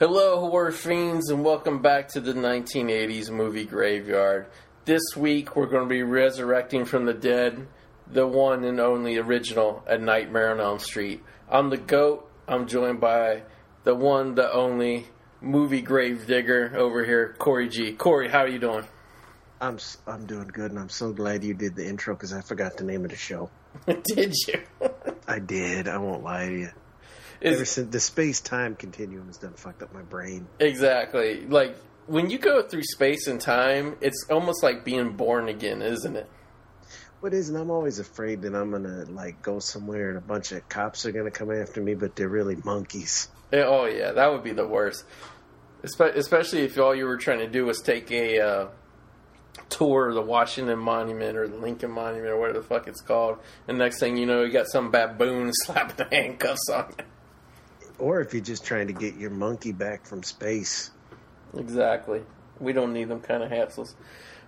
Hello, horror fiends, and welcome back to the 1980s movie graveyard. This week, we're going to be resurrecting from the dead the one and only original A Nightmare on Elm Street. I'm the GOAT. I'm joined by the one, the only movie grave digger over here, Cory G. Cory, how are you doing? I'm I'm doing good, and I'm so glad you did the intro because I forgot the name of the show. Did you? I did. I won't lie to you. Ever since the space time continuum has done fucked up my brain. exactly. Like, when you go through space and time, it's almost like being born again, isn't it? What is? And I'm always afraid that I'm gonna like go somewhere and a bunch of cops are gonna come after me, but they're really monkeys. Yeah, Oh yeah, that would be the worst. Espe- Especially if all you were trying to do was take a uh, tour of the Washington Monument or the Lincoln Monument or whatever the fuck it's called, and next thing you know, you got some baboon slapping the handcuffs on you. Or if you're just trying to get your monkey back from space. Exactly. We don't need them kind of hassles.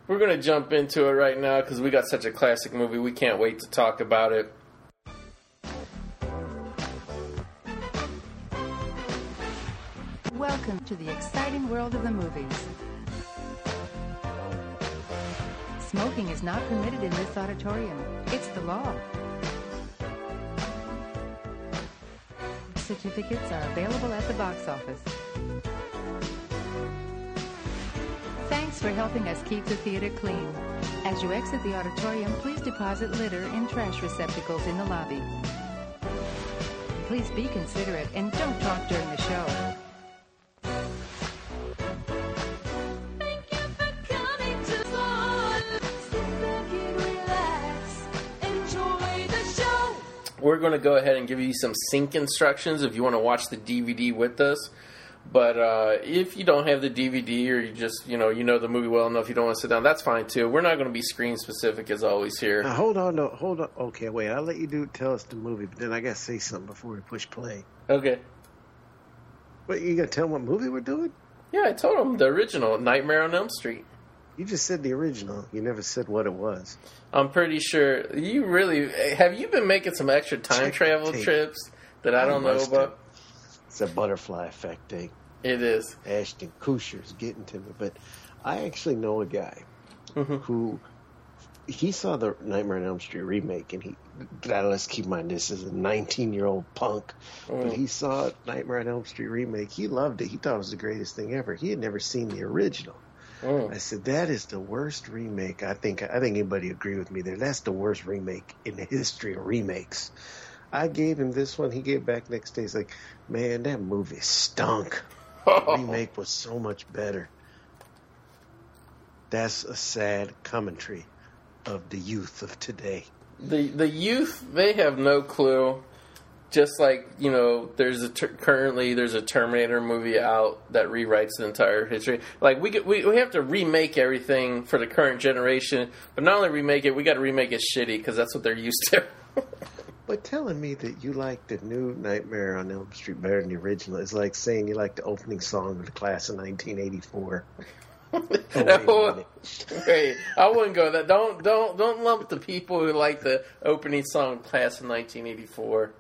We're gonna jump into it right now because we got such a classic movie. We can't wait to talk about it. Welcome to the exciting world of the movies. Smoking is not permitted in this auditorium. It's the law. Certificates are available at the box office. Thanks for helping us keep the theater clean. As you exit the auditorium, please deposit litter in trash receptacles in the lobby. Please be considerate and don't talk during the show. We're going to go ahead and give you some sync instructions if you want to watch the DVD with us. But uh, if you don't have the DVD or you just you know you know the movie well enough, you don't want to sit down. That's fine too. We're not going to be screen specific as always here. Now hold on, no, hold on. Okay, wait. I'll let you do tell us the movie, but then I gotta say something before we push play. Okay. Wait, you gonna tell them what movie we're doing? Yeah, I told him the original Nightmare on Elm Street. You just said the original. You never said what it was. I'm pretty sure you really have. You been making some extra time Check travel trips that I don't know about. It's a butterfly effect thing. It is. Ashton Kutcher's getting to me, but I actually know a guy Mhm. who he saw the Nightmare on Elm Street remake, and he. Now let's keep in mind this is a 19 year old punk, but Mm. he saw Nightmare on Elm Street remake. He loved it. He thought it was the greatest thing ever. He had never seen the original. Mm. I said that is the worst remake. I think I think anybody agree with me there. That's the worst remake in the history of remakes. I gave him this one. He gave back next day. He's like, "Man, that movie stunk. The remake was so much better." That's a sad commentary of the youth of today. the the youth they have no clue. Just like you know, there's a ter- currently there's a Terminator movie out that rewrites the entire history. Like we get, we we have to remake everything for the current generation, but not only remake it, we got to remake it shitty because that's what they're used to. But telling me that you like the new Nightmare on Elm Street better than the original is like saying you like the opening song of the class of 1984. Oh. Wait, I wouldn't go that. Don't don't don't lump the people who like the opening song "Class of 1984."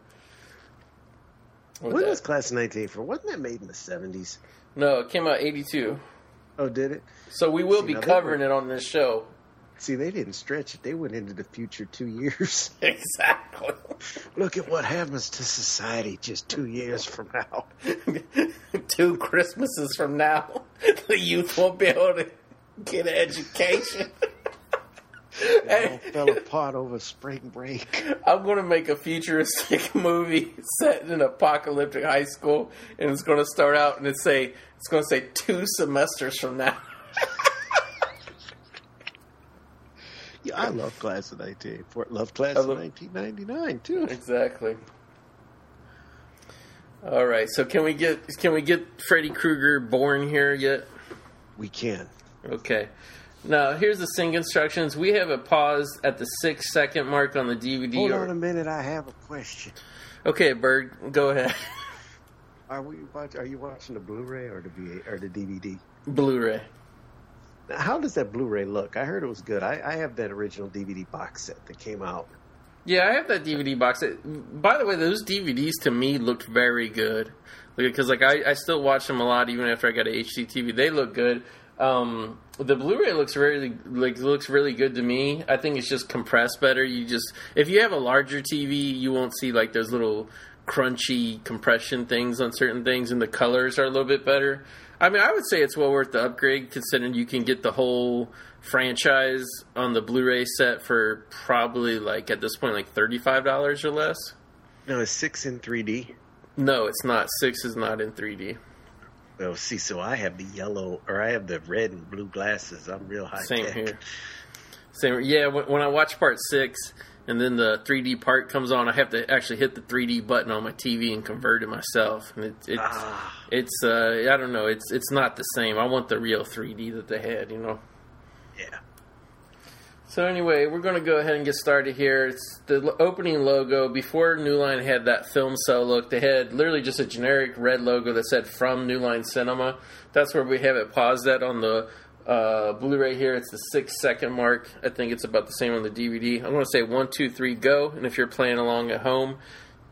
With When that. was Class of 1984? Wasn't that made in the 70s? No, it came out '82. Oh, did it? So we will See, be covering it on this show. See, they didn't stretch it. They went into the future two years. Exactly. Look at what happens to society just two years from now. Two Christmases from now, the youth won't be able to get an education. It all fell apart over spring break. I'm going to make a futuristic movie set in an apocalyptic high school, and it's going to start out and it's say it's going to say two semesters from now. Yeah, I love Class of 1984. Love Class I of 1999 too. Exactly. All right, so can we get can we get Freddy Krueger born here yet? We can. Okay. Now here's the sync instructions. We have it paused at the six second mark on the DVD. Hold or- on a minute. I have a question. Okay, Bird, go ahead. Are we watch? Are you watching the Blu-ray or the VA or the DVD? Blu-ray. Now, How does that Blu-ray look? I heard it was good. I, I have that original DVD box set that came out Yeah, I have that DVD box. It, by the way, those DVDs to me looked very good because like I, I still watch them a lot even after I got a HD TV. They look good. Um, the Blu-ray looks really like looks really good to me. I think it's just compressed better. You just if you have a larger TV, you won't see like those little crunchy compression things on certain things, and the colors are a little bit better. I mean, I would say it's well worth the upgrade considering you can get the whole franchise on the Blu-ray set for probably like at this point like thirty-five dollars or less. No, it's six in 3D. No, it's not. Six is not in 3D. Well, see, so I have the yellow, or I have the red and blue glasses. I'm real high Same tech. here. Same. Yeah, when, when I watch part six and then the 3D part comes on, I have to actually hit the 3D button on my TV and convert it myself. And it, it's Ah, it's uh, I don't know. It's it's not the same. I want the real 3D that they had. You know. yeah. So anyway, we're going to go ahead and get started here. It's the opening logo. Before New Line had that film cell look, they had literally just a generic red logo that said "From New Line Cinema." That's where we have it paused at on the uh, Blu-ray here. It's the six second mark. I think it's about the same on the DVD. I'm going to say one, two, three, go. And if you're playing along at home,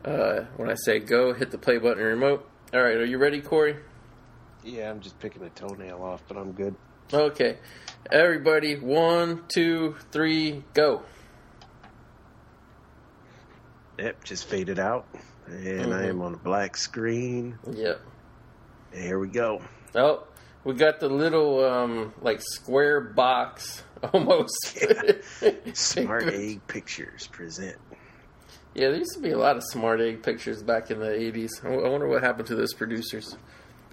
uh, when I say go, hit the play button and remote. All right, are you ready, Cory? Yeah, I'm just picking a toenail off, but I'm good. Okay, everybody, one, two, three, go. Yep, just faded out. And I Mhm. am on a black screen. Yep. And here we go. Oh, we got the little um like square box almost. Smart Egg Pictures present. Yeah, there used to be a lot of smart egg pictures back in the eighties. I I wonder what happened to those producers.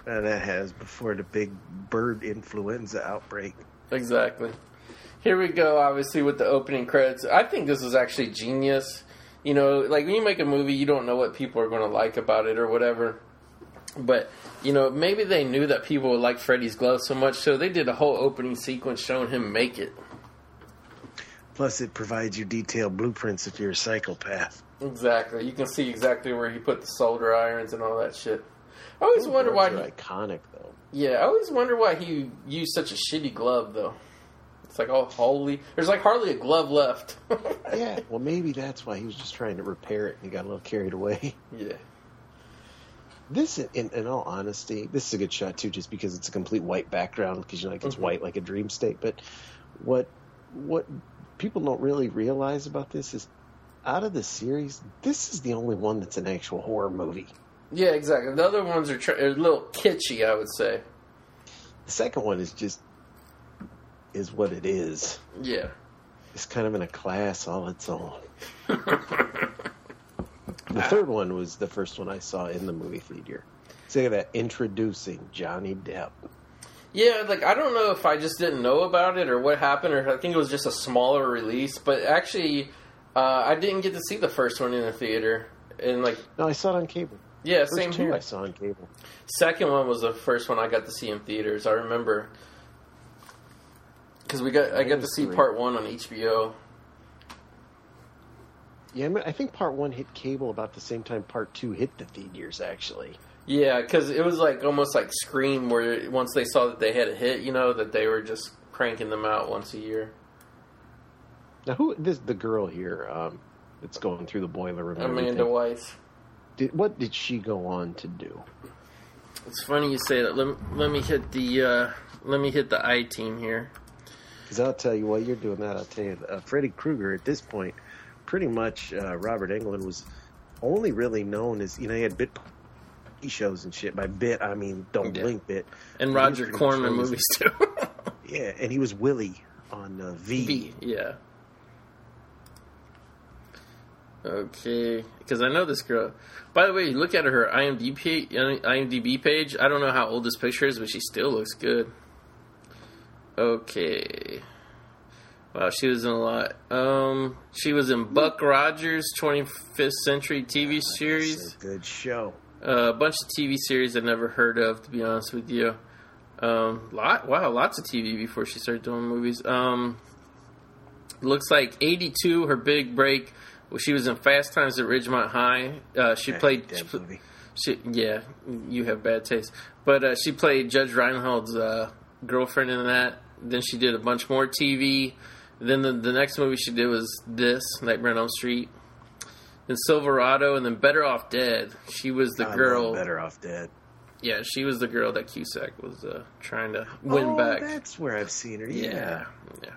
Uh, that has before the big bird influenza outbreak. Exactly. Here we go, obviously, with the opening credits. I think this is actually genius. You know, like when you make a movie, you don't know what people are going to like about it or whatever. But, you know, maybe they knew that people would like Freddy's glove so much, so they did a whole opening sequence showing him make it. Plus, it provides you detailed blueprints if you're a psychopath. Exactly. You can see exactly where he put the solder irons and all that shit. I always wonder why. He, iconic though. Yeah, I always wonder why he used such a shitty glove, though. It's like all holy. There's like hardly a glove left. Yeah, well, maybe that's why he was just trying to repair it and he got a little carried away. yeah. This, in, in all honesty, this is a good shot too, just because it's a complete white background because you know, like it's Mhm. white like a dream state. But what what people don't really realize about this is, out of the series, this is the only one that's an actual horror movie. Yeah, exactly. The other ones are, tr- are a little kitschy, I would say. The second one is just is what it is. Yeah. It's kind of in a class all its own. The third one was the first one I saw in the movie theater. Say that introducing Johnny Depp. Yeah, like I don't know if I just didn't know about it or what happened, or I think it was just a smaller release. But actually, uh, I didn't get to see the first one in the theater. And like, No, I saw it on cable. Yeah, First same two here. I saw on cable. Second one was the first one I got to see in theaters. I remember because we got I Mine got to see three. part one on HBO. Yeah, I think part one hit cable about the same time part two hit the theaters. Actually, Yeah, because it was like almost like Scream, where once they saw that they had a hit, you know, that they were just cranking them out once a year. now who this the girl here um, that's going through the boiler room? Amanda everything. Wyss. Did, what did she go on to do? It's funny you say that. Let, me- let me hit the uh, let me hit the I team here. Because I'll tell you, while you're doing that, I'll tell you, uh, Freddy Krueger at this point, pretty much uh, Robert Englund was only really known as, you know, he had bit shows and shit. By bit, I mean Don't Yeah. Blink bit. And Roger was pretty much Corman movies too. Yeah, and he was Willie on uh, v. V, yeah. Okay, because I know this girl. By the way, look at her IMDb IMDb page. I don't know how old this picture is, but she still looks good. Okay. Wow, she was in a lot. Um, she was in Buck Rogers' 25th Century TV series. A good show. Uh, a bunch of TV series I've never heard of, to be honest with you. Um, lot, wow, lots of TV before she started doing movies. Um, looks like '82, her big break. Well, she was in Fast Times at Ridgemont High. Uh, she played. movie. She, yeah, you have bad taste. But uh, she played Judge Reinhold's uh, girlfriend in that. Then she did a bunch more TV. Then the, the next movie she did was this, Nightmare on Elm Street. then Silverado, and then Better Off Dead. She was the I girl. Better Off Dead. Yeah, she was the girl that Cusack was uh, trying to win oh, back. That's where I've seen her. Yeah, Yeah. yeah.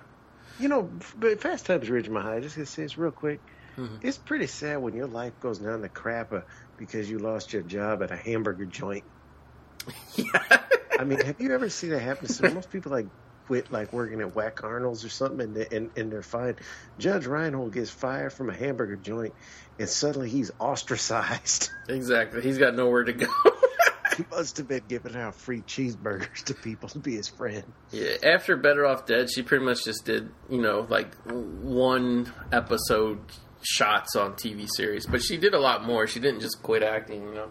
You know, but Fast Times at Ridgemont High, just gonna say this real quick. Mhm. It's pretty sad when your life goes down the crapper because you lost your job at a hamburger joint. Yeah. I mean, have you ever seen that happen? So most people like quit like working at Whack Arnold's or something, and they, and, and they're fine. Judge Reinhold gets fired from a hamburger joint, and suddenly he's ostracized. exactly. He's got nowhere to go. he must have been giving out free cheeseburgers to people to be his friend. yeah. After Better Off Dead, she pretty much just did, you know, like one episode shots on TV series, but she did a lot more. She didn't just quit acting, you know.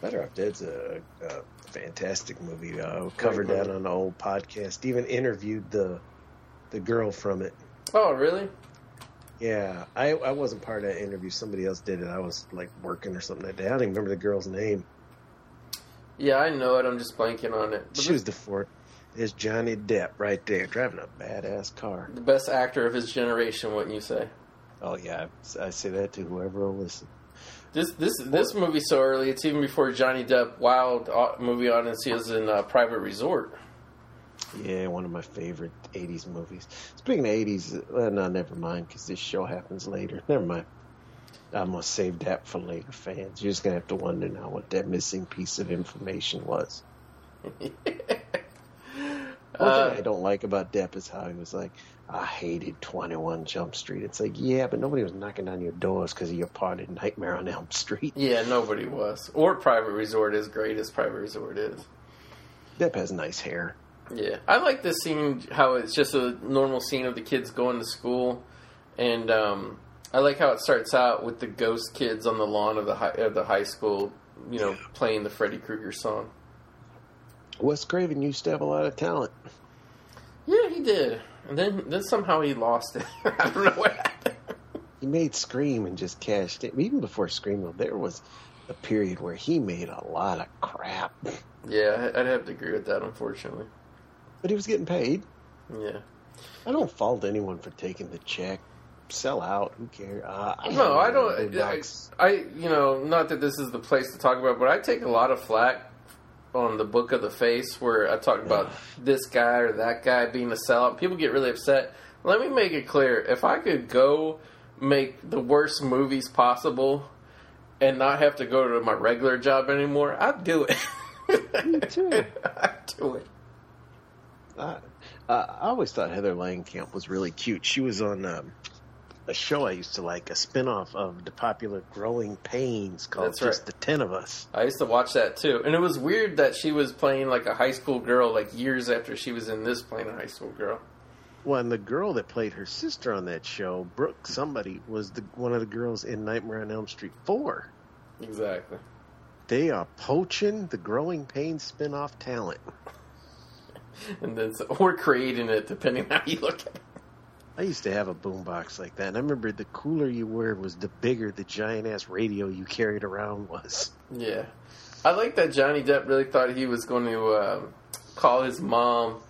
Better Off Dead's a, a fantastic movie. Uh, covered that on an old podcast. Even interviewed the the girl from it. Oh, really? Yeah, I I wasn't part of that interview. Somebody else did it. I was like working or something that day. I don't even remember the girl's name. Yeah, I know it. I'm just blanking on it. But She was the fourth. There's Johnny Depp right there driving a badass car. the best actor of his generation, wouldn't you say? Oh yeah, I, say that to whoever will listen. This this this movie so early. It's even before Johnny Depp wild uh, movie audiences in uh, Private Resort. Yeah, one of my favorite '80s movies. Speaking of '80s, uh, no, never mind, because this show happens later. Never mind. I'm gonna save that for later fans. You're just gonna have to wonder now what that missing piece of information was. One Uh, thing I don't like about Depp is how he was like, I hated 21 Jump Street. It's like, yeah, but nobody was knocking on your doors because of your part in Nightmare on Elm Street. yeah, nobody was. Or Private Resort, as great as Private Resort is. Depp has nice hair. Yeah, I like this scene. How it's just a normal scene of the kids going to school, and um, I like how it starts out with the ghost kids on the lawn of the high, of the high school. You know, playing the Freddy Krueger song. Wes Craven used to have a lot of talent. Yeah, he did, and then then somehow he lost it. I don't know what happened. He made Scream and just cashed it. Even before Scream, though, there was a period where he made a lot of crap. Yeah, I'd have to agree with that. Unfortunately, But he was getting paid. yeah. I don't fault anyone for taking the check. Sell out. Who cares? Uh, I No, I don't. I. I, you know, not that this is the place to talk about, but I take a lot of flack on the Book of the Face where I talk about this guy or that guy being a sellout. People get really upset. Let me make it clear: if I could go make the worst movies possible and not have to go to my regular job anymore, I'd do it. Me too. I'd do it. Uh, uh, I always thought Heather Langenkamp was really cute. She was on um, a show I used to like, a spin-off of the popular Growing Pains called That's right. Just the Ten of Us. I used to watch that too, and it was weird that she was playing like a high school girl, like years after she was in this playing a high school girl. Well, and the girl that played her sister on that show, Brooke somebody, was the one of the girls in Nightmare on Elm Street 4. Exactly. They are poaching the Growing Pains spin-off talent. and then so, or creating it depending how you look at it. I used to have a boombox like that, and I remember the cooler you were was the bigger the giant-ass radio you carried around was. Yeah, I like that Johnny Depp really thought he was going to um, call his mom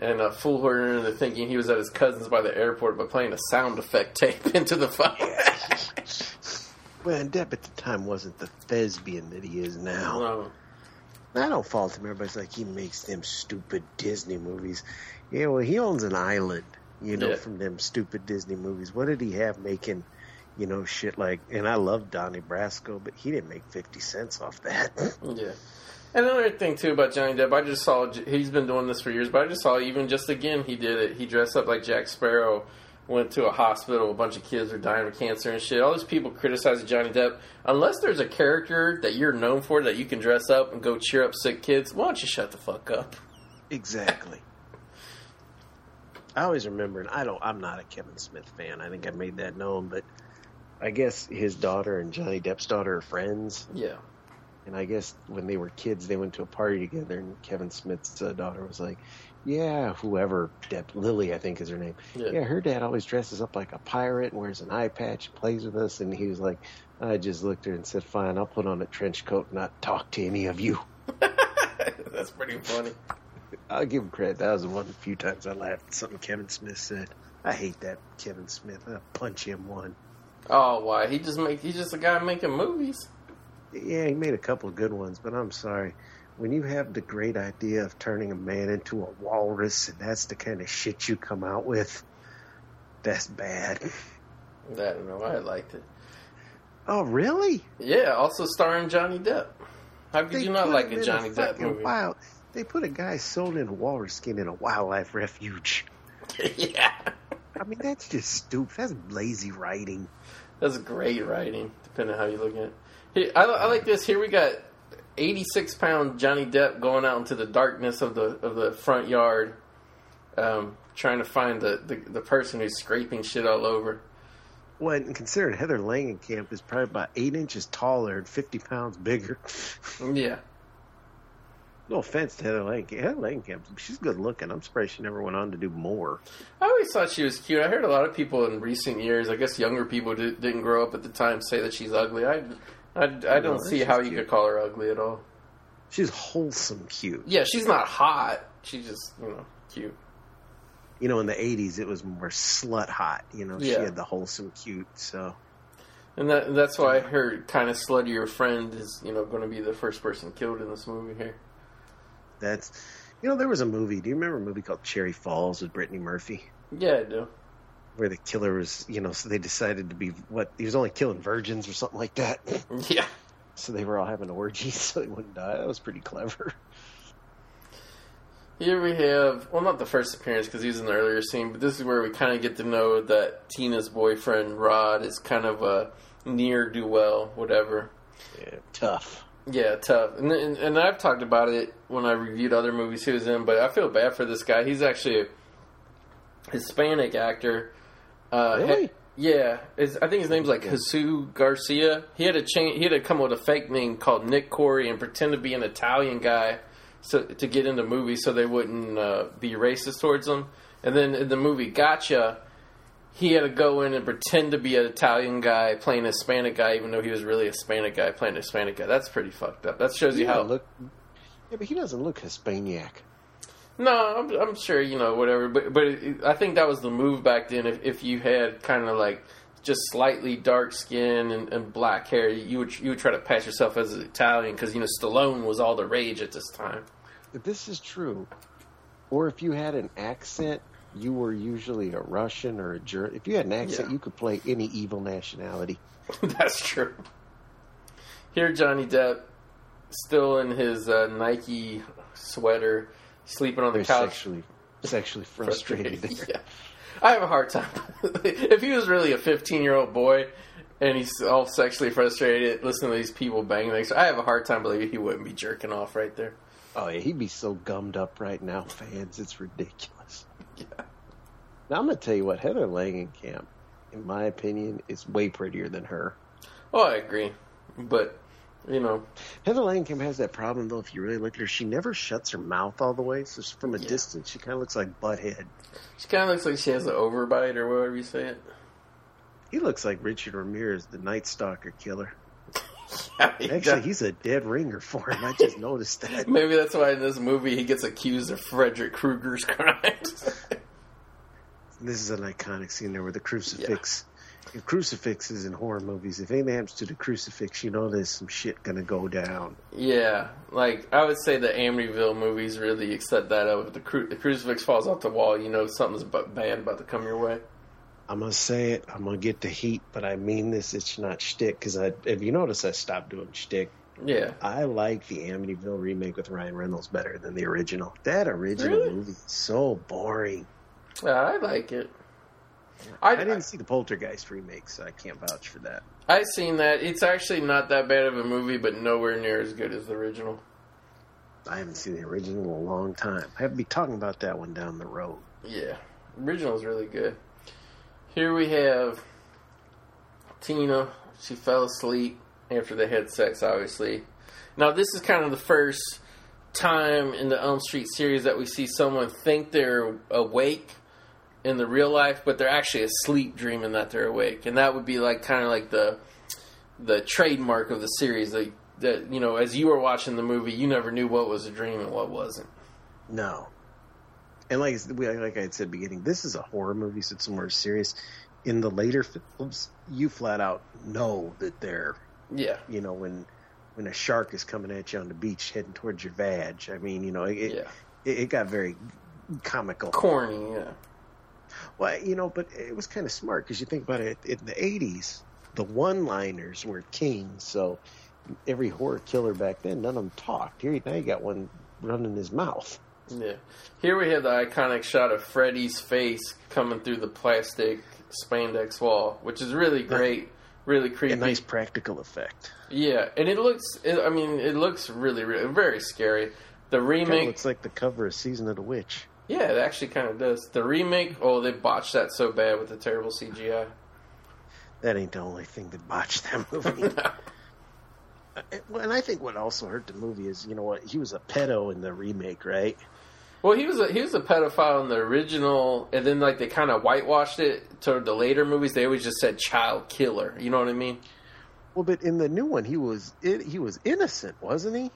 and uh, fool her into thinking he was at his cousin's by the airport by playing a sound effect tape into the phone. Well, and Depp at the time wasn't the thespian that he is now. No. I don't fault him. Everybody's like, he makes them stupid Disney movies. Yeah, well, he owns an island, you know, Yeah. from them stupid Disney movies. What did he have making, you know, shit like, and I love Donnie Brasco, but he didn't make 50 cents off that. Yeah. And another thing too about Johnny Depp, I just saw he's been doing this for years, but I just saw even just again he did it. He dressed up like Jack Sparrow, went to a hospital, a bunch of kids are dying of cancer and shit. All these people criticizing Johnny Depp. Unless there's a character that you're known for that you can dress up and go cheer up sick kids, why don't you shut the fuck up? exactly. I always remember, and I don't, I'm not a Kevin Smith fan. I think I made that known, but I guess his daughter and Johnny Depp's daughter are friends. Yeah. And I guess when they were kids, they went to a party together, and Kevin Smith's uh, daughter was like, "Yeah, whoever Depp Lily, I think is her name. Yeah. Yeah. her dad always dresses up like a pirate and wears an eye patch, and plays with us." And he was like, "I just looked at her and said, fine, I'll put on a trench coat and not talk to any of you.'" That's pretty funny. I'll give him credit. That was one of the few times I laughed at something Kevin Smith said. I hate that Kevin Smith. I'll punch him one. Oh, why? He just make he's just a guy making movies. Yeah, he made a couple of good ones, but I'm sorry. When you have the great idea of turning a man into a walrus, and that's the kind of shit you come out with, that's bad. I don't know. I liked it. Oh, really? Yeah. Also starring Johnny Depp. How could you not like a Johnny Depp movie? Wild, they put a guy sewn in a walrus skin in a wildlife refuge. yeah. I mean, that's just stupid. That's lazy writing. That's great writing, depending on how you look at it. Here, I, I like this. Here we got 86 pound Johnny Depp going out into the darkness of the of the front yard, um, trying to find the, the, the person who's scraping shit all over. Well, and considering Heather Langenkamp is probably about eight inches taller and 50 pounds bigger. Yeah. No offense to Heather Langenkamp. Heather Langenkamp, she's good looking. I'm surprised she never went on to do more. I always thought she was cute. I heard a lot of people in recent years, I guess younger people did, didn't grow up at the time, say that she's ugly. I, I, I don't see she's how you cute. could call her ugly at all. She's wholesome cute. Yeah, she's not hot. She's just, you know, cute. You know, in the 80s, it was more slut hot. You know, she had the wholesome cute. So, And that, that's why her kind of sluttier friend is, you know, going to be the first person killed in this movie here. That's, you know, there was a movie. Do you remember a movie called Cherry Falls with Brittany Murphy? Yeah, I do. Where the killer was, you know, so they decided to be what? He was only killing virgins or something like that. Yeah. So they were all having orgies so he wouldn't die. That was pretty clever. Here we have, well, not the first appearance because he was in the earlier scene, but this is where we kind of get to know that Tina's boyfriend, Rod, is kind of a near do well, whatever. Yeah, tough. Yeah, tough. And, and and I've talked about it when I reviewed other movies he was in, but I feel bad for this guy. He's actually a Hispanic actor. Uh, Really? he- yeah, his, I think his name's like Jesus Garcia. He had to change. He had to come up with a fake name called Nick Corri and pretend to be an Italian guy, so to get into movies, so they wouldn't uh, be racist towards him. And then in the movie Gotcha, he had to go in and pretend to be an Italian guy playing a Hispanic guy, even though he was really a Hispanic guy playing a Hispanic guy. That's pretty fucked up. That shows you Yeah, how. look. Yeah, but he doesn't look Hispaniac. No, I'm, I'm sure you know whatever, but but it, I think that was the move back then. If if you had kind of like just slightly dark skin and, and black hair, you would you would try to pass yourself as an Italian because you know Stallone was all the rage at this time. If this is true, or if you had an accent, you were usually a Russian or a German. If you had an accent, Yeah. you could play any evil nationality. That's true. Here, Johnny Depp, still in his uh, Nike sweater, sleeping on the They're couch. sexually sexually frustrated. yeah. I have a hard time. if he was really a 15 year old boy and he's all sexually frustrated listening to these people banging things, I have a hard time believing he wouldn't be jerking off right there. Oh yeah, he'd be so gummed up right now, fans. It's ridiculous. Yeah. Now I'm gonna tell you what Heather Langenkamp, in my opinion, is way prettier than her. Oh, I agree. But, you know, Heather Langenkamp has that problem though. If you really look at her, she never shuts her mouth all the way. So from a Yeah. distance, she kind of looks like Butthead. she kind of looks like she has an overbite or whatever you say it. He looks like Richard Ramirez, the Night Stalker killer. Yeah, he Actually, does. he's a dead ringer for him. I just noticed that. Maybe that's why in this movie he gets accused of Frederick Krueger's crimes. This is an iconic scene there with the crucifix. If crucifixes in horror movies, if anything happens to the crucifix, you know there's some shit gonna go down. Yeah, like I would say the Amityville movies really set that up. If the, cru- the crucifix falls off the wall, you know something's bad about to come your way. I'm gonna say it. I'm gonna get the heat, but I mean this. It's not shtick because I, if you notice, I stopped doing shtick. Yeah, I like the Amityville remake with Ryan Reynolds better than the original. That original Really? movie is so boring. I like it. I, I, didn't see the Poltergeist remake, so I can't vouch for that. I I've seen that. It's actually not that bad of a movie, but nowhere near as good as the original. I haven't seen the original in a long time. I have to be talking about that one down the road. Yeah, original's really good. Here we have Tina. She fell asleep after they had sex, obviously. Now, this is kind of the first time in the Elm Street series that we see someone think they're awake in the real life, but they're actually asleep dreaming that they're awake. And that would be like kind of like the the trademark of the series. Like that, you know, as you were watching the movie, you never knew what was a dream and what wasn't. No. And like we- like I had said at the beginning, this is a horror movie, so it's more serious. in the later films, you flat out know that they're Yeah, you know when when a shark is coming at you on the beach heading towards your vag. I mean, you know, it yeah, it, it got very comical. corny. Yeah, Well, you know, but it was kind of smart because you think about it. In the '80s, the one-liners were king. So every horror killer back then, none of them talked. Here now you got one running his mouth. yeah. Here we have the iconic shot of Freddy's face coming through the plastic spandex wall, which is really great, really creepy. A nice practical effect. Yeah, and it looks. It, I mean, it looks really, really very scary. The remake, looks like the cover of Season of the Witch. Yeah, it actually kind of does. The remake, oh, they botched that so bad with the terrible CGI. That ain't the only thing that botched that movie. Uh, Well, and I think what also hurt the movie is, you know what, he was a pedo in the remake, right? Well, he was a, he was a pedophile in the original, and then like they kind of whitewashed it to the later movies. They always just said child killer. You know what I mean? Well, but in the new one, he was it, he was innocent, wasn't he?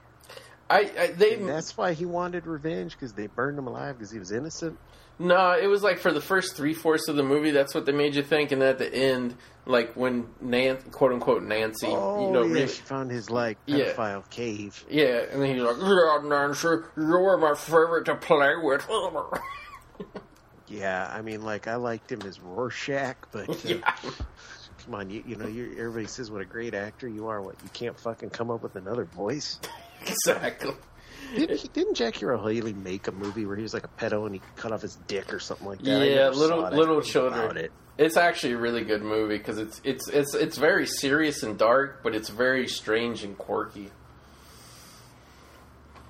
I, I they And that's why he wanted revenge because they burned him alive because he was innocent. no, it was like for the first three fourths of the movie. That's what they made you think, and then at the end, like when Nan, quote unquote Nancy, oh, you know, yeah, re- she found his like Yeah. pedophile cave. yeah, and then he's like, "Yeah, Nancy, you were my favorite to play with." Yeah, I mean, like I liked him as Rorschach, but uh, yeah, come on, you, you know, you everybody says what a great actor you are. What you can't fucking come up with another voice? Exactly. Didn't, didn't Jackie Earle Haley make a movie where he was like a pedo and he cut off his dick or something like that? Yeah, little saw it. I little children. it. It's actually a really good movie because it's it's it's it's very serious and dark, but it's very strange and quirky.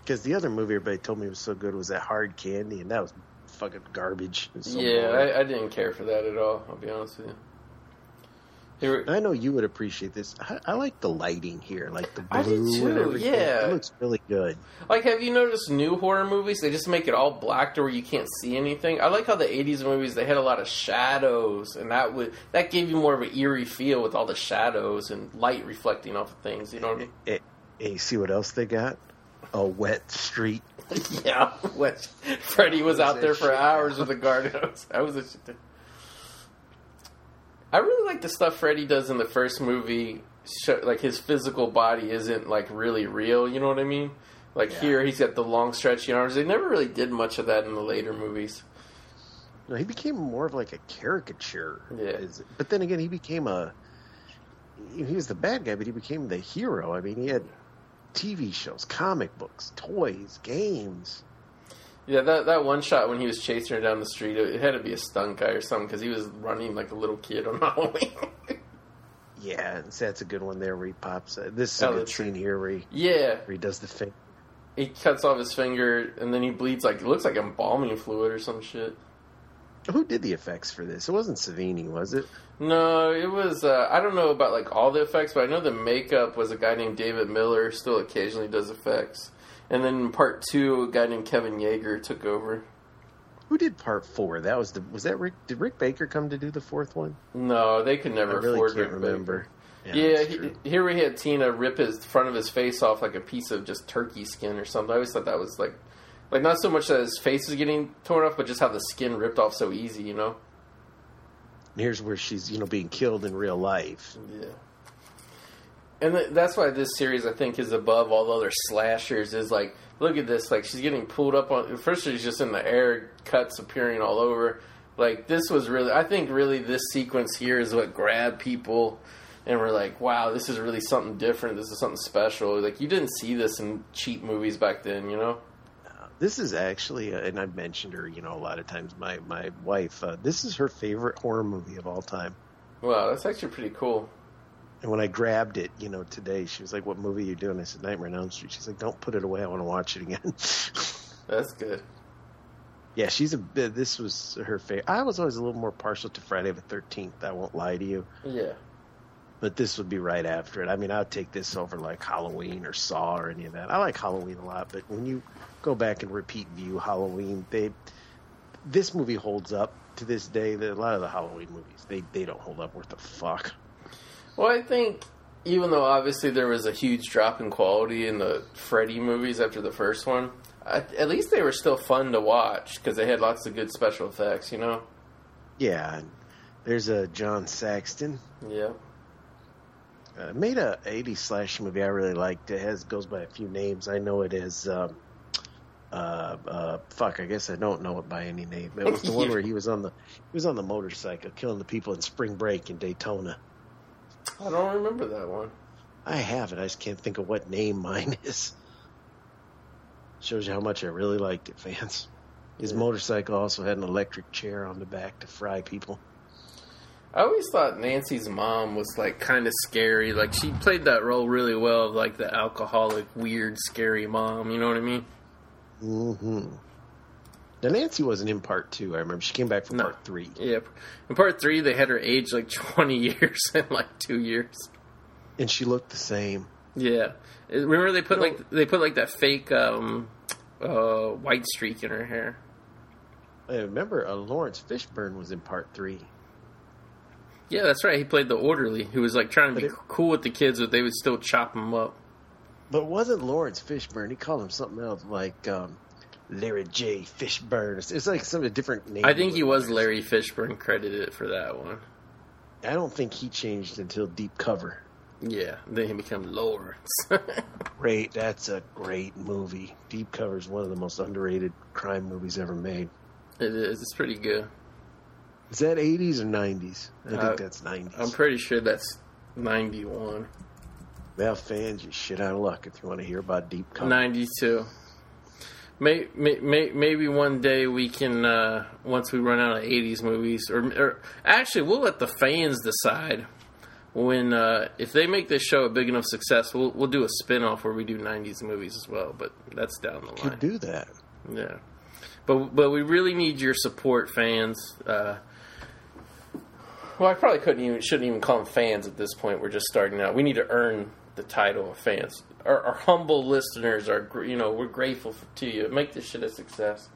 Because the other movie everybody told me was so good was that Hard Candy, and that was fucking garbage. So yeah. I, I didn't care for that at all. I'll be honest with you. I know you would appreciate this. I, I like the lighting here, like the blue. I do too, and yeah. it looks really good. like, have you noticed new horror movies? They just make it all black to where you can't see anything. I like how the '80s movies they had a lot of shadows, and that would that gave you more of an eerie feel with all the shadows and light reflecting off of things. You know what I mean? Hey, see what else they got? A wet street. yeah, when Freddy was out there for shit? hours with the guard hose. That was a. I really like the stuff Freddy does in the first movie. Show, like his physical body isn't like really real. You know what I mean? Like Yeah. here, he's got the long stretchy arms. They never really did much of that in the later movies. No, he became more of like a caricature. Yeah. But then again, he became a. He was the bad guy, but he became the hero. I mean, he had TV shows, comic books, toys, games. Yeah, that that one shot when he was chasing her down the street, it, it had to be a stunt guy or something because he was running like a little kid on Halloween. Yeah, that's a good one there where he pops. Uh, this is a Oh, good scene here where he, yeah, where he does the thing. he cuts off his finger and then he bleeds like it looks like embalming fluid or some shit. Who did the effects for this? It wasn't Savini, was it? No, it was. Uh, I don't know about like all the effects, but I know the makeup was a guy named David Miller. Still occasionally does effects. And then part two, a guy named Kevin Yagher took over. Who did part four? That was the was that Rick? Did Rick Baker come to do the fourth one? No, they could I never really afford can't Rick remember. Baker. Yeah, that's he, here we had Tina rip his front of his face off like a piece of just turkey skin or something. I always thought that was like, like not so much that his face was getting torn off, but just how the skin ripped off so easy, you know? And here's where she's you know being killed in real life. Yeah. And th- that's why this series, I think, is above all the other slashers. Is like, look at this. Like, she's getting pulled up on. First, she's just in the air, cuts appearing all over. Like, this was really. I think really this sequence here is what grabbed people, and we're like, wow, this is really something different. This is something special. Like, you didn't see this in cheap movies back then, you know? This is actually, uh, and I've mentioned her, you know, a lot of times. My my wife, uh, this is her favorite horror movie of all time. Wow, that's actually pretty cool. And when I grabbed it, you know, today, she was like, "What movie are you doing?" I said, "Nightmare on Elm Street." She's like, "Don't put it away. I want to watch it again." That's good. yeah, she's a. bit- This was her favorite. I was always a little more partial to Friday the Thirteenth. I won't lie to you, Yeah. but this would be right after it. I mean, I'd take this over like Halloween or Saw or any of that. I like Halloween a lot, but when you go back and repeat view Halloween, they this movie holds up to this day. A lot of the Halloween movies, they they don't hold up worth a fuck. Well, I think even though obviously there was a huge drop in quality in the Freddy movies after the first one, at, at least they were still fun to watch because they had lots of good special effects. You know? Yeah, There's a John Saxon. Yeah. Uh, made a 80s slash movie I really liked. It has goes by a few names. I know it as um, uh, uh, fuck. I guess I don't know it by any name. It was the one where he was on the he was on the motorcycle killing the people in Spring Break in Daytona. I don't remember that one. I have it. I just can't think of what name mine is. Shows you how much I really liked it, fans. His Yeah. motorcycle also had an electric chair on the back to fry people. I always thought Nancy's mom was like kind of scary. Like she played that role really well of like the alcoholic, weird, scary mom. You know what I mean? hmm Now Nancy wasn't in part two. I remember she came back from No. part three, Yeah. In part three, they had her age like 20 years in like two years. and she looked the same. Yeah. Remember they put You know- like they put like that fake um uh white streak in her hair. I remember uh, Laurence Fishburne was in part three. Yeah, that's right. He played the orderly who was like trying to But be it- cool with the kids, but they would still chop him up. But it wasn't Laurence Fishburne? He called him something else, like um, Larry J. Fishburne. It's- like some different name. I think he was Larry Fishburne credited for that one. I don't think he changed until Deep Cover. Yeah, then he became Laurence. Great, that's a great movie. Deep Cover is one of the most underrated crime movies ever made. it is. It's pretty good. Is that 80s or 90s? I think Uh, that's 90s. I'm pretty sure that's 91. well, fans, you shit out of luck if you want to hear about Deep Cover. 92. May, may, may, maybe one day we can, uh, once we run out of 80s movies, or, or actually, we'll let the fans decide when, uh, if they make this show a big enough success, we'll, we'll do a spin off where we do 90s movies as well, but that's down the line. Could do that. Yeah, but but we really need your support, fans. Uh, well, I probably couldn't even shouldn't even call them fans at this point. We're just starting out. We need to earn the title of fans. Our, our humble listeners are, you know, we're grateful to you. Make this shit a success.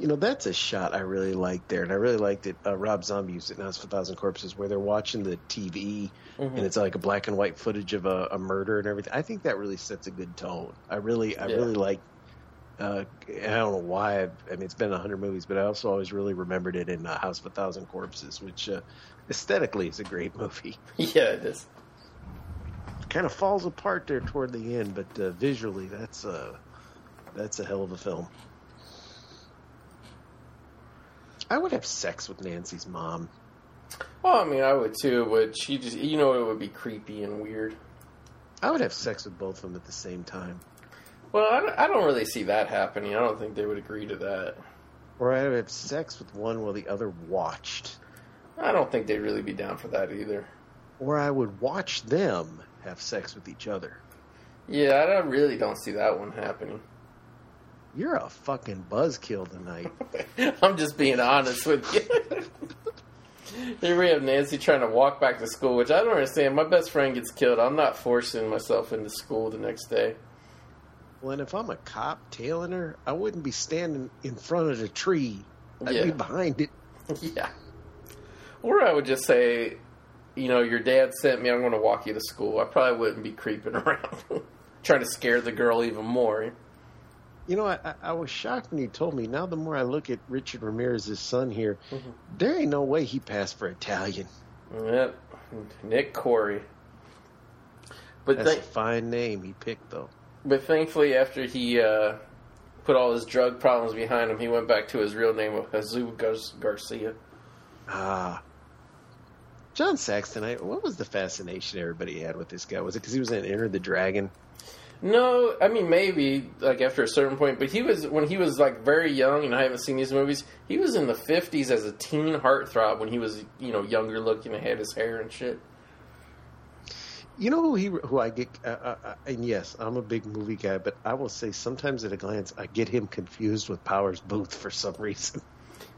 You know, that's a shot I really liked there, and I really liked it. Uh, Rob Zombie used it in House of a Thousand Corpses, where they're watching the TV, Mm-hmm. and it's like a black and white footage of a, a murder and everything. I think that really sets a good tone. I really, I Yeah. really like. Uh, I don't know why. I've, I mean, it's been a hundred movies, but I also always really remembered it in uh, House of a Thousand Corpses, which uh, aesthetically is a great movie. Yeah, it is. Kind of falls apart there toward the end, but uh, visually, that's a that's a hell of a film. I would have sex with Nancy's mom. Well, I mean, I would too, but she just, you know, it would be creepy and weird. I would have sex with both of them at the same time. Well, I don't, I don't really see that happening. I don't think they would agree to that. Or I would have sex with one while the other watched. I don't think they'd really be down for that either. Or I would watch them have sex with each other. Yeah, I don't, really don't see that one happening. You're a fucking buzzkill tonight. I'm just being honest with you. Here we have Nancy trying to walk back to school, which I don't understand. My best friend gets killed. I'm not forcing myself into school the next day. well, and if I'm a cop tailing her, I wouldn't be standing in front of the tree. I'd Yeah. be behind it. yeah. Or I would just say, you know, your dad sent me. I'm going to walk you to school. I probably wouldn't be creeping around, trying to scare the girl even more. You know, I, I, was shocked when you told me. Now, the more I look at Richard Ramirez's son here, there ain't no way he passed for Italian. Yep, Nick Corri. But That's th- a fine name he picked, though. But thankfully, after he uh, put all his drug problems behind him, he went back to his real name of Jesus Gar- Garcia. Ah. John Saxon, I, what was the fascination everybody had with this guy? Was it because he was in Enter the Dragon? No, I mean maybe like after a certain point, but he was when he was like very young, and I haven't seen these movies. He was in the fifties as a teen heartthrob when he was you know younger looking and had his hair and shit. You know who he who I get? Uh, uh, uh, and yes, I'm a big movie guy, but I will say sometimes at a glance I get him confused with Powers Boothe for some reason.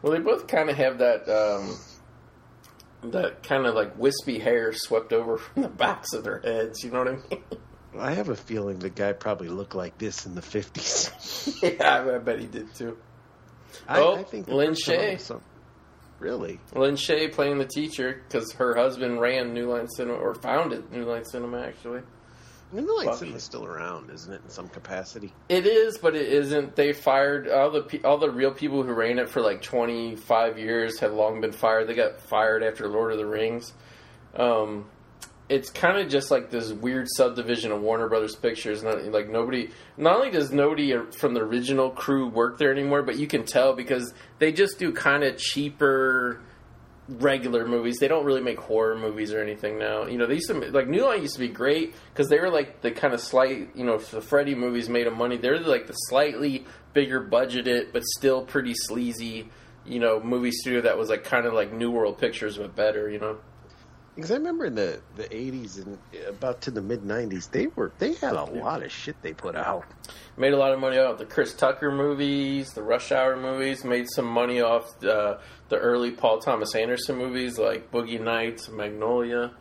Well, they both kind of have that um, that kind of like wispy hair swept over from the backs of their heads. You know what I mean? I have a feeling the guy probably looked like this in the 50s. yeah, I bet he did too. I, Oh, I think Lin Shaye. some- Really? Lin Shaye playing the teacher because her husband ran New Line Cinema or founded New Line Cinema actually. New Line Fuck. Cinema's still around, isn't it, in some capacity? It is, but it isn't. They fired all the pe- all the real people who ran it for like twenty five years have long been fired. They got fired after Lord of the Rings. Um, it's kind of just like this weird subdivision of Warner Brothers Pictures. Not, like nobody, not only does nobody from the original crew work there anymore, but you can tell because they just do kind of cheaper regular movies. They don't really make horror movies or anything now. You know, they used to like New Line used to be great because they were like the kind of slight. You know, if the Freddy movies made them money, they're like the slightly bigger budgeted but still pretty sleazy. You know, movie studio that was like kind of like New World Pictures but better. You know. Because I remember in the the 80s and about to the mid 90s, they were they had a lot of shit they put out. Made a lot of money off the Chris Tucker movies, the Rush Hour movies. Made some money off uh, the early Paul Thomas Anderson movies like Boogie Nights, Magnolia.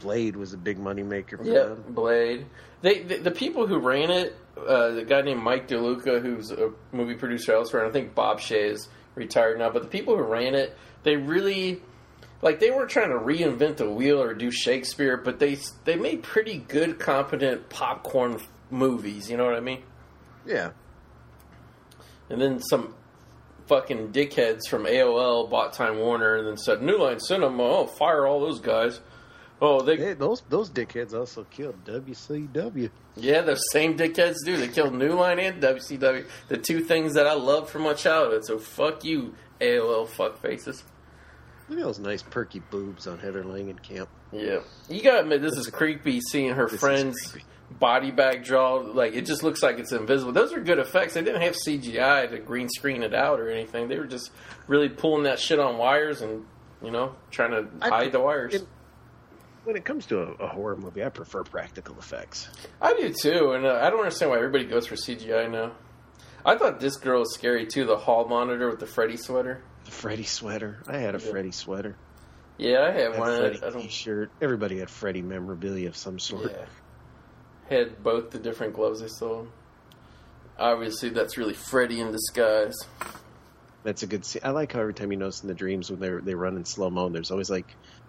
Blade was a big money maker for Yeah, them. Blade. They the, the people who ran it, uh, the guy named Mike DeLuca, who's a movie producer elsewhere, and I think Bob Shaye is retired now. But the people who ran it, they really like they weren't trying to reinvent the wheel or do Shakespeare, but they they made pretty good, competent popcorn movies. You know what I mean? Yeah. And then some fucking dickheads from AOL bought Time Warner and then said, New Line Cinema, oh, fire all those guys. Oh, they Hey, those those dickheads also killed WCW. Yeah, those same dickheads do. They killed New Line and WCW. The two things that I loved from my childhood. So fuck you, AOL fuckfaces. Look at those nice perky boobs on Heather Langenkamp. Yeah. You gotta admit, this is creepy seeing her This friend's body bag draw. Like, it just looks like it's invisible. Those are good effects. They didn't have CGI to green screen it out or anything. They were just really pulling that shit on wires and, you know, trying to I- hide the wires. it- When it comes to a, a horror movie, I prefer practical effects. I do too, and uh, I don't understand why everybody goes for CGI now. I thought this girl was scary too. The hall monitor with the Freddy sweater. Freddy sweater. I had a Yeah. Freddy sweater. Yeah, I I had had one. I, Freddy I don't. T-shirt. Everybody had Freddy memorabilia of some sort. Yeah, had both the different gloves they sold. Obviously, that's really Freddy in disguise. That's a good scene. I like how every time you notice in the dreams when they they run in slow mo, there's always like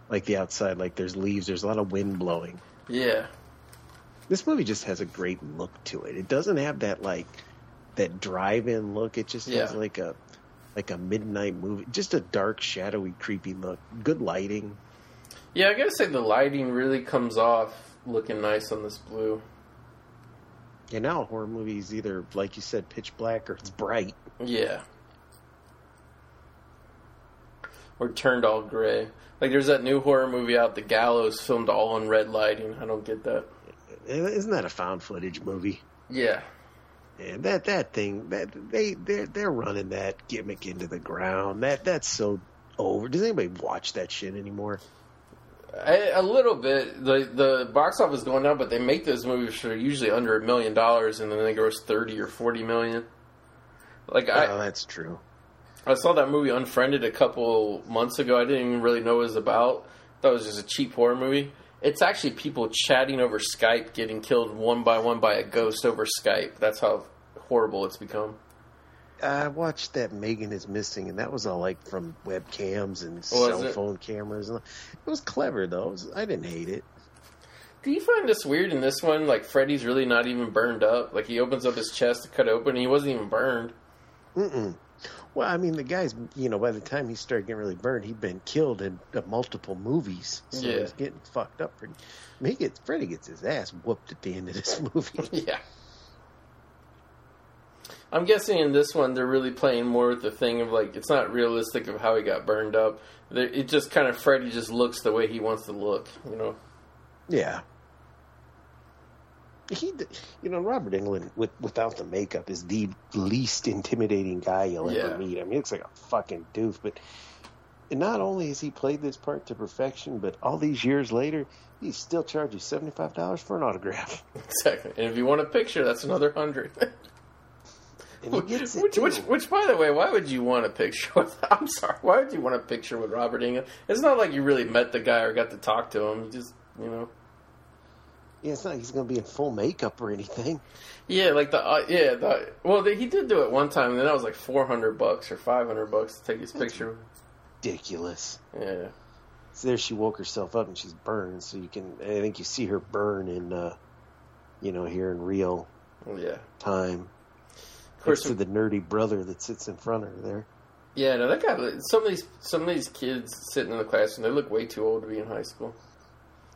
like the outside, like there's leaves. There's a lot of wind blowing. Yeah, This movie just has a great look to it. It doesn't have that like that drive-in look. It just has like a like a midnight movie, just a dark, shadowy, creepy look. Good lighting. yeah. I gotta say the lighting really comes off looking nice on this blue. Yeah, now a horror movie is either like you said, pitch black or it's bright. Yeah. Or turned all gray. Like there's that new horror movie out, The Gallows, filmed all in red lighting. I don't get that. Isn't that a found footage movie? Yeah. And that that thing that they they're they're running that gimmick into the ground. That that's so over. Does anybody watch that shit anymore? A little bit. The the box office is going down, but they make those movies for usually under a million dollars, and then they gross thirty or forty million. Like oh, I, that's true. I saw that movie Unfriended a couple months ago. I didn't even really know what it was about. Thought it was just a cheap horror movie. It's actually people chatting over Skype, getting killed one by one by a ghost over Skype. That's how horrible it's become. I watched that Megan is missing, and that was all like from webcams and oh, Was cell phone cameras. And it was clever though. Was- I didn't hate it. Do you find this weird in this one? Like Freddy's really not even burned up. Like he opens up his chest to cut open, and he wasn't even burned. Mm-mm. Well, I mean, the guy's, you know, by the time he started getting really burned, he'd been killed in uh, multiple movies. So Yeah. he's getting fucked up. Pretty. I mean, he gets, Freddy gets his ass whooped at the end of this movie. Yeah. I'm guessing in this one they're really playing more with the thing of like it's not realistic of how he got burned up. It just kind of Freddy just looks the way he wants to look, you know. yeah. He, you know, Robert Englund with without the makeup is the least intimidating guy you'll Yeah. ever meet. I mean, he looks like a fucking doof, but not only has he played this part to perfection, but all these years later, he still charges seventy five dollars for an autograph, Exactly. And if you want a picture, that's another hundred. and he gets it which, which, which, by the way, why would you want a picture with? I'm sorry. Why would you want a picture with Robert Englund? It's not like you really met the guy or got to talk to him. You just, you know. Yeah, it's not like he's going to be in full makeup or anything. Yeah, like the uh, yeah, the, well, the, he did do it one time, and then that was like four hundred bucks or five hundred bucks to take his picture. Ridiculous. Yeah, So there she woke herself up and she's burned. So you can, I think you see her burn in uh, you know, here in real Yeah. time. Of course, to the nerdy brother that sits in front of her there. yeah. No, that guy. Some of these, some of these kids sitting in the classroom, they look way too old to be in high school.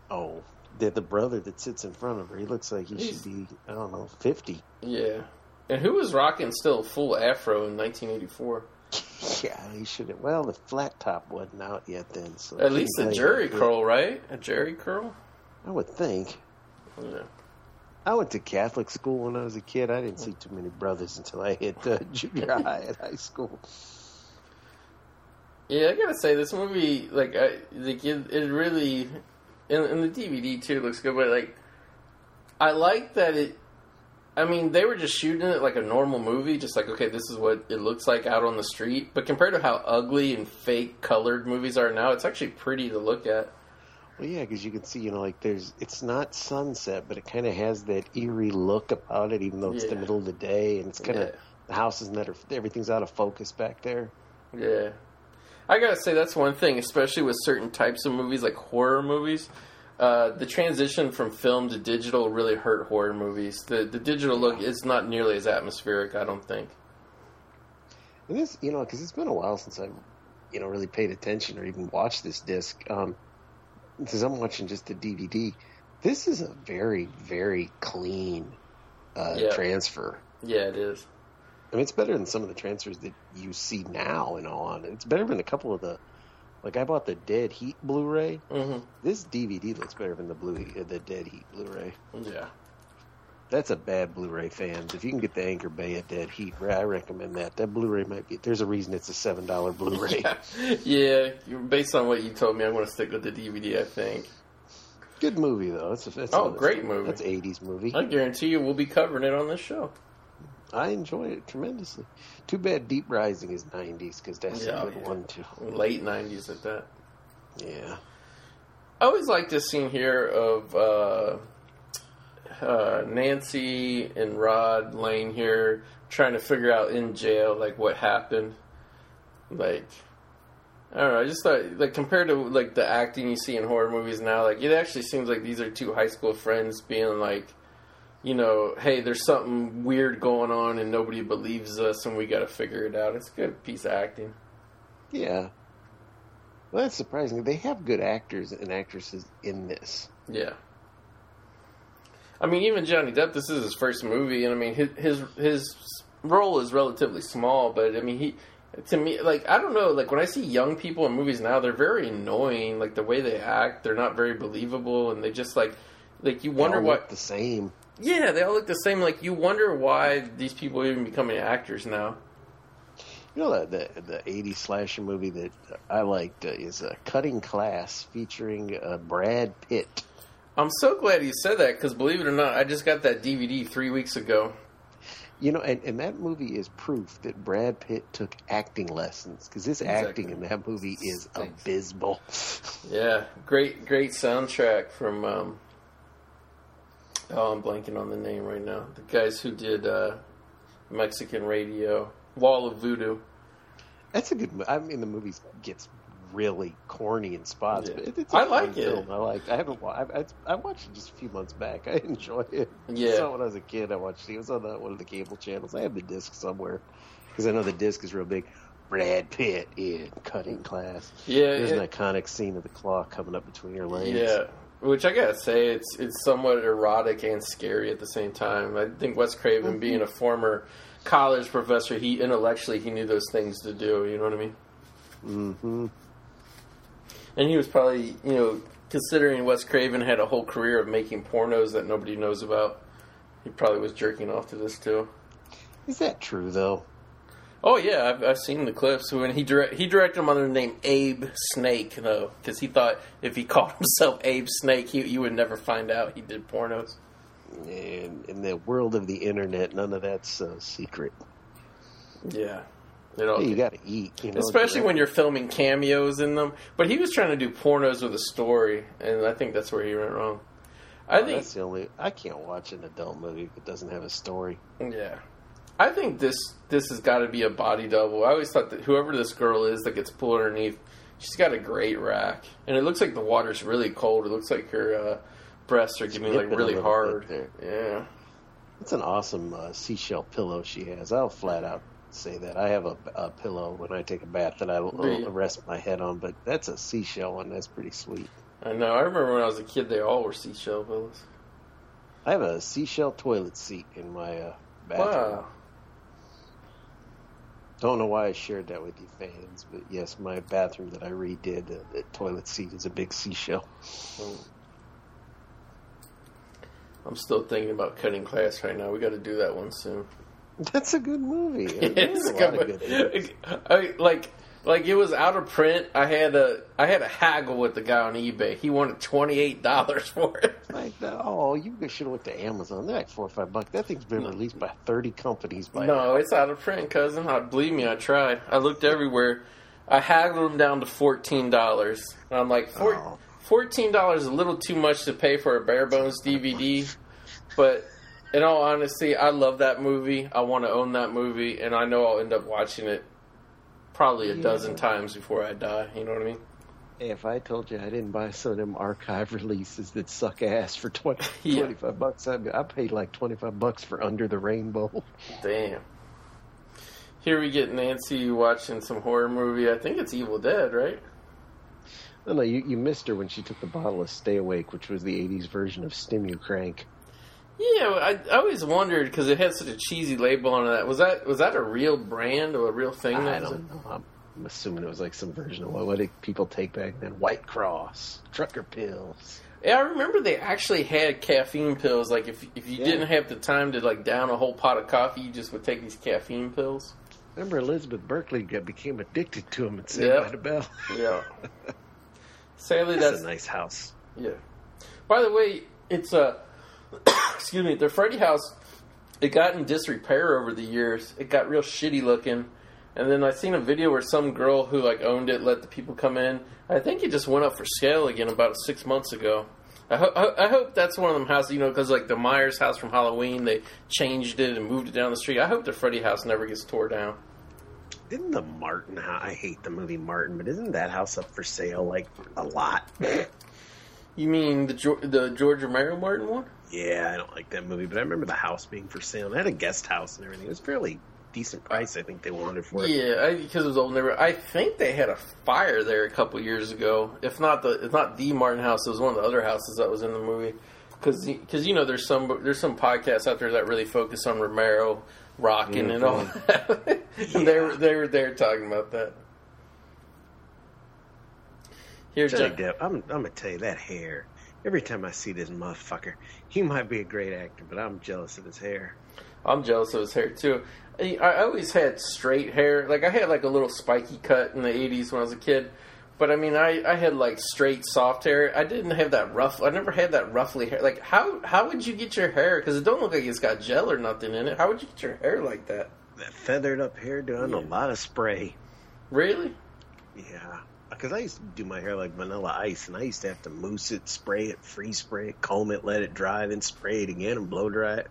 Oh, the the brother that sits in front of her. He looks like he He's- should be I don't know fifty. Yeah. And who was rocking still full afro in 1984? Yeah, he should have. Well, the flat top wasn't out yet then, so At least a Jerry curl, right? A Jerry curl. I would think. Yeah. I went to Catholic school when I was a kid. I didn't see too many brothers until I hit uh, junior high and high school. Yeah, I gotta say this movie, like, I, like it, it really, and, and the DVD too looks good, but like, I like that it. I mean, they were just shooting it like a normal movie, just like okay, this is what it looks like out on the street. But compared to how ugly and fake colored movies are now, it's actually pretty to look at. Well, yeah, because you can see, you know, like there's, it's not sunset, but it kind of has that eerie look about it, even though it's the middle of the day, and it's kind of Yeah. the house is not, everything's out of focus back there. Yeah. I gotta say that's one thing, especially with certain types of movies like horror movies. Uh, the transition from film to digital really hurt horror movies. The the digital look is not nearly as atmospheric, I don't think. And this, you know, because it's been a while since I've, you know, really paid attention or even watched this disc. Um, because I'm watching just the DVD. This is a very, very clean uh, Yeah. transfer. Yeah, it is. I mean, it's better than some of the transfers that you see now. In all honesty, it's better than a couple of the. Like I bought the Dead Heat Blu-ray. hmm This DVD looks better than the blue, uh, the Dead Heat Blu-ray. Yeah. That's a bad Blu-ray fans. If you can get the Anchor Bay at Dead Heat, I recommend that. That Blu-ray might be. There's a reason it's a seven dollar Blu-ray. yeah, you- based on what you told me, I'm going to stick with the DVD. I think. Good movie though. It's a, it's Oh, great movie. That's '80s movie. I guarantee you, we'll be covering it on this show. I enjoy it tremendously. Too bad Deep Rising is '90s because that's Yeah, a good yeah. one too. Late '90s at that. Yeah. I always like this scene here of uh, uh, Nancy and Rod laying here trying to figure out in jail like what happened. Like I don't know. I just thought like compared to like the acting you see in horror movies now, like it actually seems like these are two high school friends being like. You know, hey, there's something weird going on and nobody believes us and we got to figure it out. It's a good piece of acting. Yeah. Well, that's surprising. They have good actors and actresses in this. Yeah. I mean, even Johnny Depp. This is his first movie, and I mean, his his his role is relatively small. But I mean, he to me, like I don't know, like when I see young people in movies now, they're very annoying. Like the way they act, they're not very believable, and they just like like you wonder what. the same. Yeah, they all look the same. Like you wonder why these people are even becoming actors now. You know the the, the '80s slasher movie that I liked uh, is uh, Cutting Class, featuring uh, Brad Pitt. I'm so glad you said that because believe it or not, I just got that DVD three weeks ago. You know, and, and that movie is proof that Brad Pitt took acting lessons because his Exactly. acting in that movie is abysmal. Yeah, great, great soundtrack from. Um, oh, I'm blanking on the name right now. The guys who did uh, Mexican Radio, Wall of Voodoo. That's a good. I mean, the movie gets really corny in spots, Yeah. but it, it's a I like it. Film. I like. I haven't. I, I, watched it just a few months back. I enjoy it. Yeah. When I was a kid, I watched it. It was on the, one of the cable channels. I have the disc somewhere because I know the disc is real big. Brad Pitt in Cutting Class. Yeah, There's it- an iconic scene of the claw coming up between your legs. yeah. Which I gotta say, it's it's somewhat erotic and scary at the same time. I think Wes Craven, being a former college professor, he intellectually he knew those things to do. You know what I mean? Mm-hmm. And he was probably, you know, considering Wes Craven had a whole career of making pornos that nobody knows about, he probably was jerking off to this too. Is that true though? Oh yeah, I've, I've seen the clips when he direct he directed them under the name Abe Snake though, because he thought if he called himself Abe Snake, he, you would never find out he did pornos. And in the world of the internet, none of that's uh, secret. Yeah, it all, Hey, you got to eat, you know. especially when you're filming cameos in them. But he was trying to do pornos with a story, and I think that's where he went wrong. I think that's the only. I can't watch an adult movie that doesn't have a story. Yeah, I think this this has got to be a body double. I always thought that whoever this girl is that gets pulled underneath, she's got a great rack, and it looks like the water's really cold. It looks like her uh, breasts are getting like really hard. Yeah. It's an awesome uh, seashell pillow she has. I'll flat out say that. I have a, a pillow when I take a bath that I l- Do you? rest my head on, but that's a seashell one. That's pretty sweet. I know. I remember when I was a kid, they all were seashell pillows. I have a seashell toilet seat in my uh, bathroom. Wow. Don't know why I shared that with you fans, but yes, my bathroom that I redid, uh, the toilet seat is a big seashell. I'm still thinking about cutting class right now. We got to do that one soon. That's a good movie. It's a lot of good. good. I, like like it was out of print. I had a I had a haggle with the guy on eBay. He wanted twenty eight dollars for it. Like, the, oh, you should have went to Amazon. They're like four or five bucks. That thing's been released by thirty companies by No, it's out of print, cousin. I believe me. I tried. I looked everywhere. I haggled him down to fourteen dollars. And I'm like, four, Oh. fourteen dollars is a little too much to pay for a bare bones DVD. But in all honesty, I love that movie. I want to own that movie, and I know I'll end up watching it probably a dozen times before I die. You know what I mean? If I told you I didn't buy some of them archive releases that suck ass for 20, Yeah. 25 bucks, I, I paid like 25 bucks for Under the Rainbow. Damn. Here we get Nancy watching some horror movie. I think it's Evil Dead, right? No, no, you, you missed her when she took the bottle of Stay Awake, which was the 80s version of Stimu Crank. Yeah, I, I always wondered because it had such a cheesy label on that. Was that was that a real brand or a real thing? I don't know. I'm, I'm assuming it was like some version of what, what did people take back then? White Cross, Trucker Pills. Yeah, I remember they actually had caffeine pills. Like if if you Yeah. didn't have the time to like down a whole pot of coffee, you just would take these caffeine pills. Remember Elizabeth Berkley got, became addicted to them and said Yeah. by the Bell. Yeah. Sadly, That's that's a nice house. Yeah. By the way, it's uh excuse me, the Freddy house it got in disrepair over the years. It got real shitty looking. And then I seen a video where some girl who like owned it let the people come in. I think it just went up for sale again about six months ago. I, ho- I hope that's one of them houses, you know, because like the Myers house from Halloween, they changed it and moved it down the street. I hope the Freddy house never gets tore down. Isn't the Martin house? I hate the movie Martin, but isn't that house up for sale like a lot? You mean the the George Romero Martin one? Yeah, I don't like that movie, but I remember the house being for sale. They had a guest house and everything. It was fairly decent price, I think they wanted for it. Yeah, I, because it was old neighborhood. I think they had a fire there a couple years ago. If not the, if not the Martin house, it was one of the other houses that was in the movie. Because, because you know, there's some there's some podcasts out there that really focus on Romero rocking and all mm-hmm. that. and they were they were there talking about that. Here, Johnny John, Depp, I'm, I'm gonna tell you that hair. Every time I see this motherfucker, he might be a great actor, but I'm jealous of his hair. I'm jealous of his hair too. I, always had straight hair. Like I had like a little spiky cut in the '80s when I was a kid. But I mean, I, I had like straight soft hair. I didn't have that rough. I never had that roughly hair. Like how how would you get your hair? Because it don't look like it's got gel or nothing in it. How would you get your hair like that? That feathered up hair doing a lot of spray. Really? Yeah. Because I used to do my hair like vanilla ice, and I used to have to mousse it, spray it, free spray it, comb it, let it dry, then spray it again and blow dry it.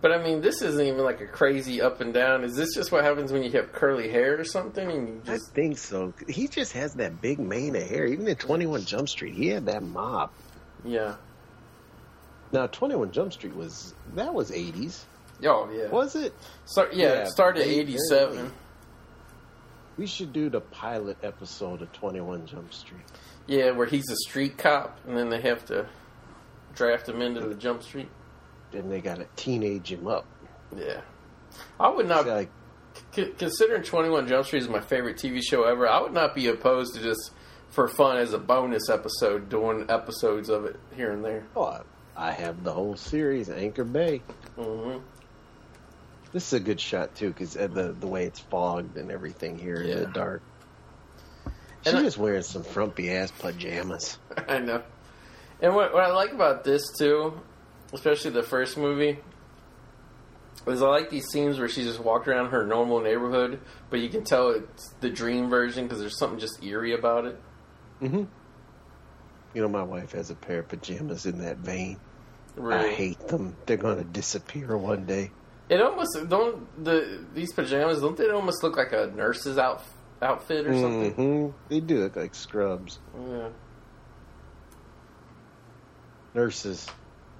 But I mean, this isn't even like a crazy up and down. Is this just what happens when you have curly hair or something? And you I just think so. He just has that big mane of hair. Even in 21 Jump Street, he had that mop. yeah. Now, 21 Jump Street was, that was 80s. Oh yeah. Was it? Start, yeah, Yeah, it started '87. very- We should do the pilot episode of 21 Jump Street. Yeah, where he's a street cop, and then they have to draft him into the Jump Street. Then they got to teenage him up. Yeah, I would not. Like, c- considering Twenty One Jump Street is my favorite TV show ever, I would not be opposed to just for fun as a bonus episode doing episodes of it here and there. oh, I- have the whole series, Anchor Bay. hmm This is a good shot, too, because the, the way it's fogged and everything here in the dark. And She I- wearing some frumpy ass pajamas. I know. And what, what I like about this too, especially the first movie, is I like these scenes where she just walked around her normal neighborhood, but you can tell it's the dream version because there's something just eerie about it. Mm-hmm. You know, my wife has a pair of pajamas in that vein. I hate them. They're going to disappear one day. It almost don't the these pajamas don't they almost look like a nurse's out, outfit or something? hmm They do look like scrubs. Yeah. Nurses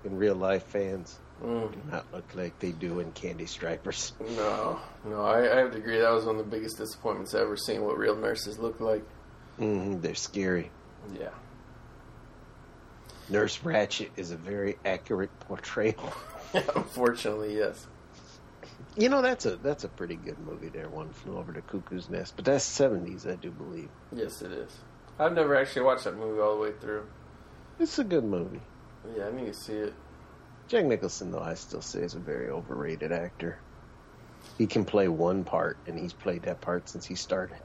in real life fans Mm, do not look like they do in Candy Stripers. no, no, I, I have to agree. That was one of the biggest disappointments I've ever seen. What real nurses look like. hmm they're scary. Yeah. Nurse Ratched is a very accurate portrayal. Unfortunately, yes. You know, that's a that's a pretty good movie there. One flew over the cuckoo's nest, but that's seventies, I do believe. Yes, it is. I've never actually watched that movie all the way through. It's a good movie. Yeah, I need to see it. Jack Nicholson, though, I still say is a very overrated actor. He can play one part, and he's played that part since he started.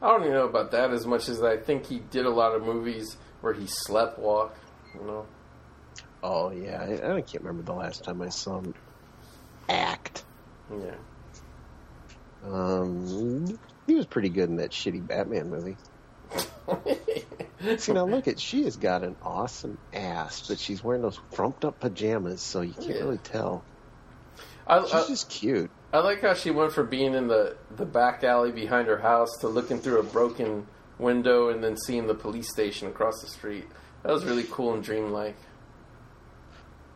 I don't even know about that as much as I think he did a lot of movies where he slept walk. You know. Oh yeah, I, I can't remember the last time I saw him act. Yeah. Um, he was pretty good in that shitty Batman movie. See now, look at she has got an awesome ass, but she's wearing those frumped up pajamas, so you can't Yeah. really tell. I, She's I, just cute. I like how she went from being in the, the back alley behind her house to looking through a broken window and then seeing the police station across the street. That was really cool and dreamlike.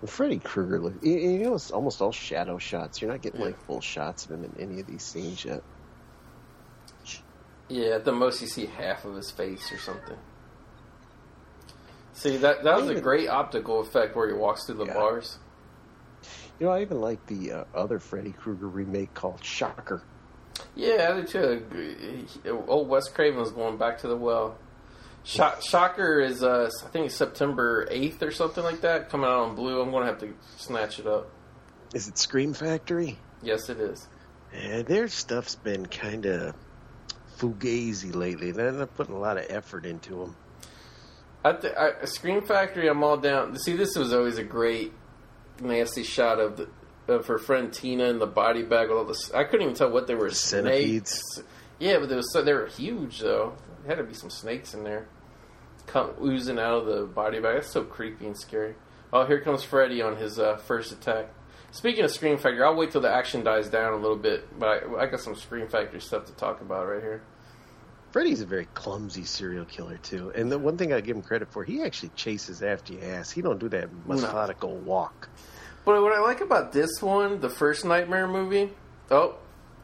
Freddy Krueger, look, you, you know, it's almost all shadow shots. You're not getting Yeah. like full shots of him in any of these scenes yet. Yeah, at the most you see half of his face or something. See that that was a great optical effect where he walks through the Yeah. bars. You know, I even like the uh, other Freddy Krueger remake called Shocker. Yeah, I do too. Old Wes Craven was going back to the well. Shock, Shocker is, uh, I think it's September 8th or something like that, coming out on Blue. I'm going to have to snatch it up. Is it Scream Factory? Yes, it is. Yeah, their stuff's been kind of fugazi lately. They're not putting a lot of effort into them. I, th- I Scream Factory, I'm all down. See, this was always a great, nasty shot of the of her friend Tina in the body bag with all this. I couldn't even tell what they were. Centipedes. Snakes. Yeah, but there was so they were huge though. There had to be some snakes in there, come oozing out of the body bag. That's so creepy and scary. Oh, here comes Freddy on his uh, first attack. Speaking of Scream Factory, I'll wait till the action dies down a little bit, but I, I got some Scream Factory stuff to talk about right here. Freddy's a very clumsy serial killer too, and the one thing I give him credit for, he actually chases after your ass. He don't do that methodical walk. But what I like about this one, the first Nightmare movie, oh,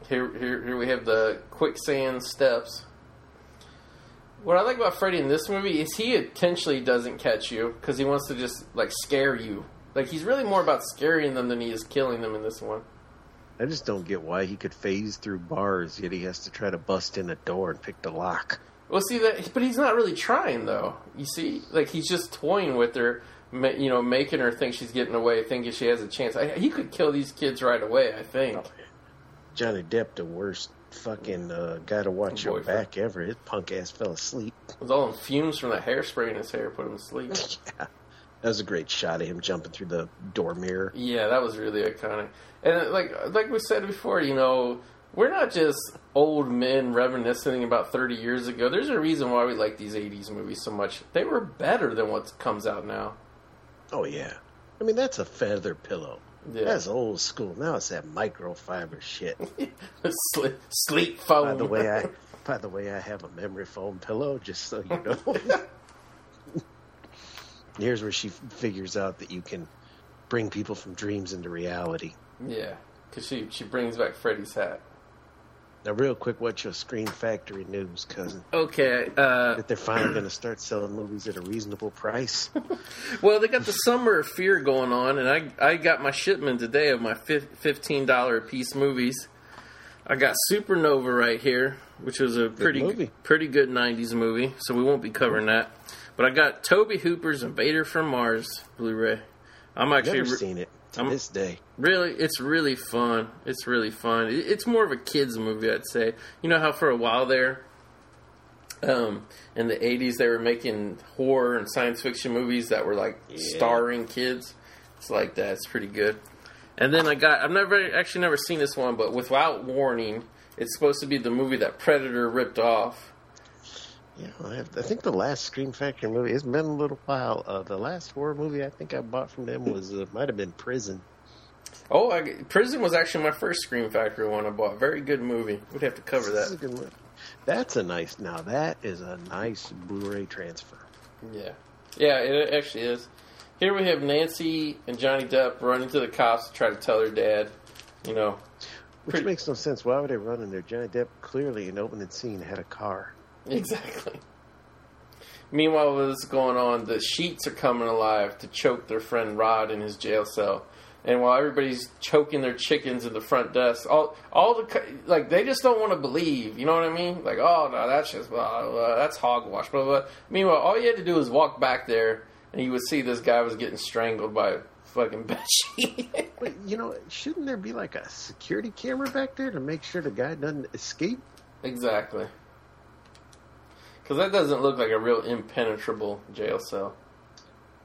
here, here, here we have the quicksand steps. What I like about Freddy in this movie is he intentionally doesn't catch you because he wants to just like scare you. Like he's really more about scaring them than he is killing them in this one. I just don't get why he could phase through bars, yet he has to try to bust in a door and pick the lock. Well, see that, but he's not really trying though. You see, like he's just toying with her, you know, making her think she's getting away, thinking she has a chance. I, he could kill these kids right away. I think. Johnny Depp, the worst fucking uh, guy to watch your Boyfriend. back ever. His punk ass fell asleep. With all them fumes from the hairspray in his hair, put him to sleep. yeah. That was a great shot of him jumping through the door mirror. Yeah, that was really iconic. And uh, like like we said before, you know, we're not just old men reminiscing about 30 years ago. There's a reason why we like these 80s movies so much. They were better than what comes out now. Oh yeah. I mean that's a feather pillow. Yeah. That's old school. Now it's that microfiber shit. sleep, sleep phone. by the way, I by the way I have a memory foam pillow, just so you know. Here's where she figures out that you can bring people from dreams into reality. yeah, because she, she brings back Freddy's hat. Now, real quick, what's your Scream Factory news, cousin? Okay, uh, That they're finally going to start selling movies at a reasonable price. well, they got the Summer of Fear going on, and I, I got my shipment today of my $15 a piece movies. I got Supernova right here, which was a pretty movie. pretty good '90s movie. So we won't be covering that. But I got Tobe Hooper's Invader from Mars Blu-ray. I'm actually Never re- seen it to I'm- this day. really, it's really fun. It's really fun. It's more of a kids movie, I'd say. You know how for a while there, um, in the '80s, they were making horror and science fiction movies that were like starring kids. It's like that. It's pretty good. And then I got I've never actually never seen this one, but without warning, it's supposed to be the movie that Predator ripped off. Yeah, I, have, I think the last Scream Factory movie. It's been a little while. Uh, the last horror movie I think I bought from them was uh, might have been Prison. Oh, I, Prison was actually my first Scream Factory one I bought. Very good movie. We'd have to cover that. a good movie. That's a nice. Now that is a nice Blu-ray transfer. Yeah, yeah, it actually is. Here we have Nancy and Johnny Depp running to the cops to try to tell their dad, you know, Which Pretty- makes no sense. Why would they run in there? Johnny Depp clearly in opening scene had a car. Exactly. Meanwhile, what is going on, the sheets are coming alive to choke their friend Rod in his jail cell. And while everybody's choking their chickens in the front desk, all all the like they just don't want to believe. You know what I mean? Like, oh no, that's just blah, blah, blah, that's hogwash. Blah, blah. Meanwhile, all you had to do was walk back there, and you would see this guy was getting strangled by a fucking sheet. But you know, shouldn't there be like a security camera back there to make sure the guy doesn't escape? exactly. Because that doesn't look like a real impenetrable jail cell.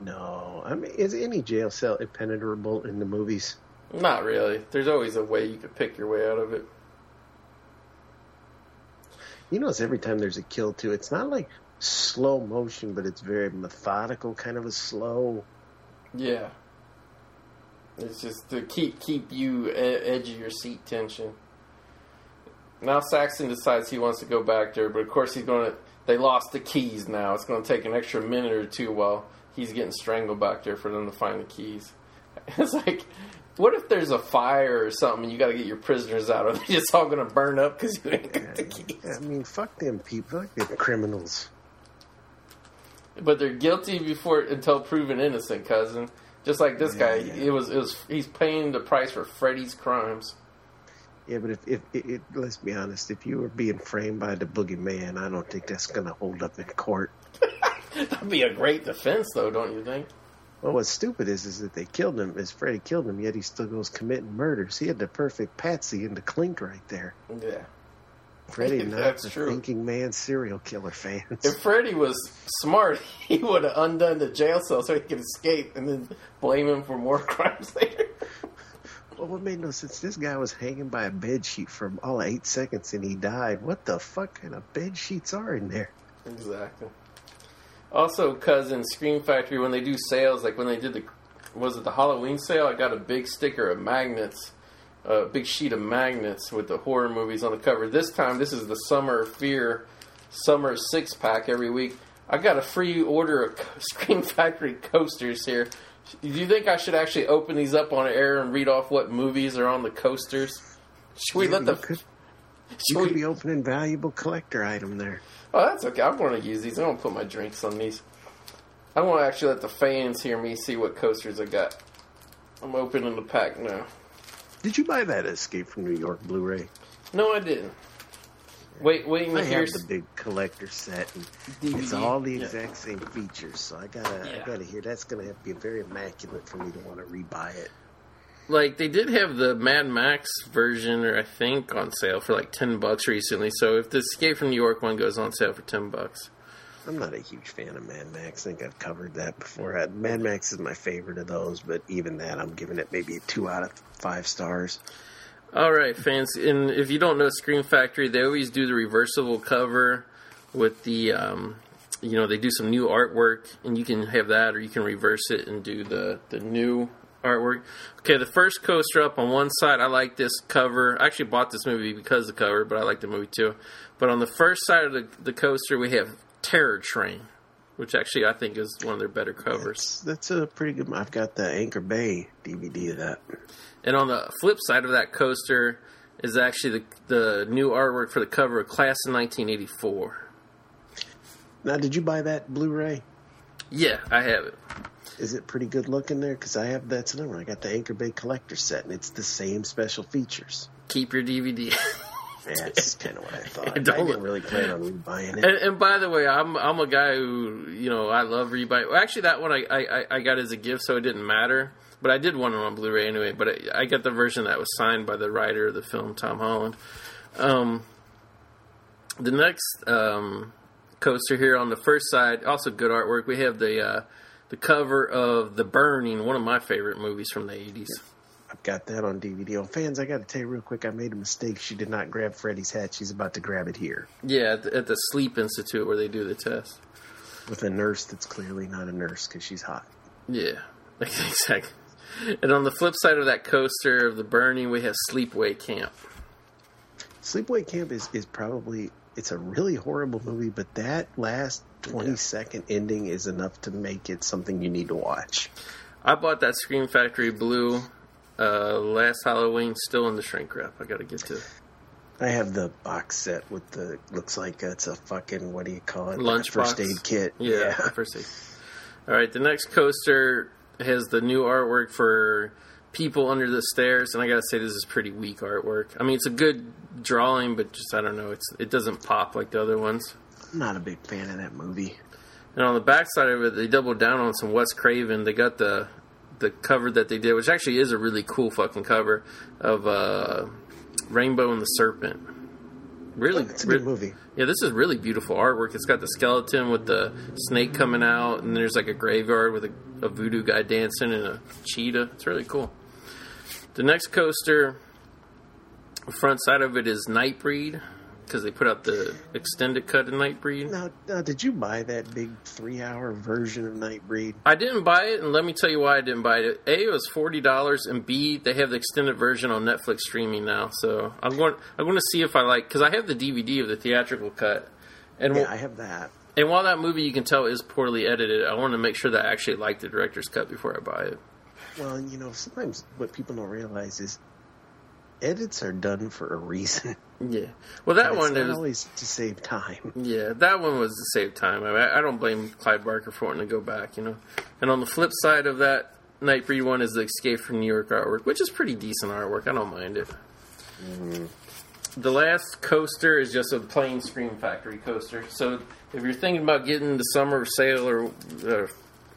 No, I mean, is any jail cell impenetrable in the movies? Not really. There's always a way you could pick your way out of it. You notice every time there's a kill too, it's not like slow motion, but it's very methodical, kind of a slow. Yeah. It's just to keep keep you edge of your seat tension. Now Saxon decides he wants to go back there, but of course he's going to. They lost the keys now. It's going to take an extra minute or two while he's getting strangled back there for them to find the keys. It's like, what if there's a fire or something and you got to get your prisoners out? Are they just all going to burn up because you ain't got the keys? I mean, fuck them people, they're criminals. But they're guilty before until proven innocent, cousin. Just like this Yeah, guy, yeah. it was it was he's paying the price for Freddy's crimes. Yeah, but if, if it, it, let's be honest, if you were being framed by the boogeyman, I don't think that's going to hold up in court. That'd be a great defense, though, don't you think? Well, what's stupid is is that they killed him, is Freddy killed him, yet he still goes committing murders. He had the perfect patsy in the clink right there. Yeah. Freddy, not the true. thinking man serial killer fans. If Freddy was smart, he would have undone the jail cell so he could escape, and then blame him for more crimes later. Well, what made no sense? This guy was hanging by a bed sheet for all eight seconds and he died. What the fuck kind of bed sheets are in there? Exactly. Also, cousin Scream Factory when they do sales, like when they did the was it the Halloween sale? I got a big sticker of magnets, a big sheet of magnets with the horror movies on the cover. This time, this is the Summer Fear Summer six pack every week. I got a free order of Scream Factory coasters here. Do you think I should actually open these up on air and read off what movies are on the coasters? Should we Yeah, let the you could, you could we- be opening valuable collector item there. Oh, that's okay. I'm going to use these. I don't put my drinks on these. I want to actually let the fans hear me see what coasters I got. I'm opening the pack now. Did you buy that Escape from New York Blu-ray? No, I didn't. Wait, waiting I to have hear. the big collector set, and it's all the Yeah. exact same features. So I gotta, Yeah. I gotta hear. That's gonna have to be very immaculate for me to want to rebuy it. Like they did have the Mad Max version, or I think, on sale for like ten bucks recently. So if the Escape from New York one goes on sale for ten bucks, I'm not a huge fan of Mad Max. I think I've covered that before. Uh, Mad Max is my favorite of those, but even that, I'm giving it maybe a two out of five stars. All right, fans, and if you don't know Scream Factory, they always do the reversible cover with the, um, you know, they do some new artwork, and you can have that, or you can reverse it and do the the new artwork. Okay, the first coaster up on one side, I like this cover. I actually bought this movie because of the cover, but I like the movie too. But on the first side of the, the coaster, we have Terror Train, which actually I think is one of their better covers. That's, that's a pretty good. I've got the Anchor Bay DVD of that. And on the flip side of that coaster is actually the the new artwork for the cover of Class of 1984. Now, did you buy that Blu-ray? Yeah, I have it. Is it pretty good looking there? Because I have that's the number. I got the Anchor Bay collector set, and it's the same special features. Keep your DVD. Yeah, that's kind of what I thought. I Don't- didn't really plan on rebuying it. and, and by the way, I'm I'm a guy who you know I love rebuy. Well, actually, that one I, I I got as a gift, so it didn't matter. But I did want it on Blu-ray anyway. But I, I got the version that was signed by the writer of the film, Tom Holland. Um, the next um, coaster here on the first side, also good artwork. We have the uh, the cover of The Burning, one of my favorite movies from the '80s. I've got that on DVD. Oh, fans, I got to tell you real quick, I made a mistake. She did not grab Freddy's hat. She's about to grab it here Yeah, at the, at the Sleep Institute where they do the test. with a nurse that's clearly not a nurse because she's hot. Yeah, exactly. And on the flip side of that coaster of the burning, we have Sleepaway Camp. Sleepaway Camp is, is probably it's a really horrible movie, but that last twenty second ending is enough to make it something you need to watch. I bought that Scream Factory Blue uh, last Halloween, still in the shrink wrap. I got to get to it. I have the box set with the looks like it's a fucking what do you call it? Lunchbox. first aid kit. Yeah, first aid. All right, the next coaster has the new artwork for people under the stairs, and I gotta say this is pretty weak artwork. I mean, it's a good drawing, but just I don't know, it's it doesn't pop like the other ones. I'm not a big fan of that movie. And on the back side of it, they doubled down on some Wes Craven. They got the the cover that they did, which actually is a really cool fucking cover of uh, Rainbow and the Serpent. Really, It's a re- good movie. yeah, this is really beautiful artwork. It's got the skeleton with the snake coming out, and there's like a graveyard with a, a voodoo guy dancing and a cheetah. It's really cool. The next coaster, the front side of it is Nightbreed because they put out the extended cut of Nightbreed. Now, now, did you buy that big three hour version of Nightbreed? I didn't buy it, and let me tell you why I didn't buy it. A, it was forty dollars, and B, they have the extended version on Netflix streaming now. So I'm going. I'm going to see if I like because I have the DVD of the theatrical cut, and Yeah, wh- I have that. and while that movie you can tell is poorly edited, I want to make sure that I actually like the director's cut before I buy it. Well, you know, sometimes what people don't realize is edits are done for a reason. Yeah. Well, that it's one is. always to save time. Yeah, that one was to save time. I, mean, I don't blame Clive Barker for wanting to go back, you know. And on the flip side of that Nightbreed one is the Escape from New York artwork, which is pretty decent artwork. I don't mind it. The last coaster is just a plain Scream Factory coaster. So if you're thinking about getting the summer sale or uh,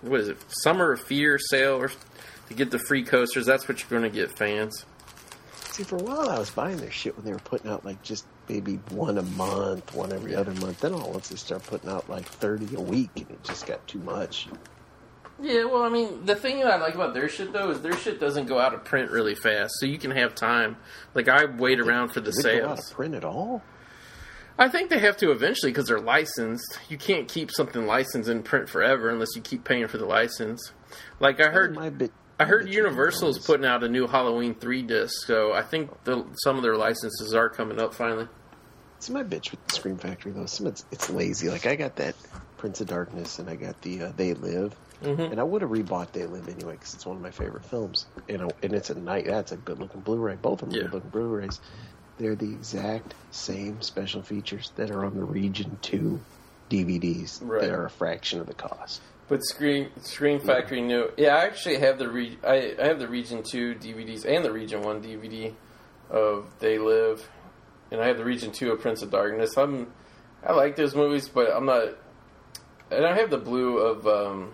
what is it, summer of fear sale or to get the free coasters, that's what you're going to get, fans. See, for a while I was buying their shit when they were putting out like just maybe one a month, one every other month. Then all once they start putting out like thirty a week, and it just got too much. Yeah, well, I mean, the thing that I like about their shit though is their shit doesn't go out of print really fast, so you can have time. Like I wait around for the it go out sales. of print at all? I think they have to eventually because they're licensed. You can't keep something licensed in print forever unless you keep paying for the license. Like I heard, My bit, I heard Universal's putting out a new Halloween three disc, so I think the, some of their licenses are coming up finally. It's my bitch with the Scream Factory though, some it's, it's lazy. Like I got that Prince of Darkness, and I got the uh, They Live, Mhm. and I would have rebought They Live anyway because it's one of my favorite films. You know, and it's a night. That's a good looking Blu-ray. Both of them Yeah. are good looking Blu-rays. They're the exact same special features that are on the Region Two DVDs. Right. That are a fraction of the cost. But Screen Scream Factory new. Yeah, I actually have the re- I, I have the Region Two DVDs and the Region One DVD of They Live, and I have the Region Two of Prince of Darkness. I'm I like those movies, but I'm not. And I have the blue of um,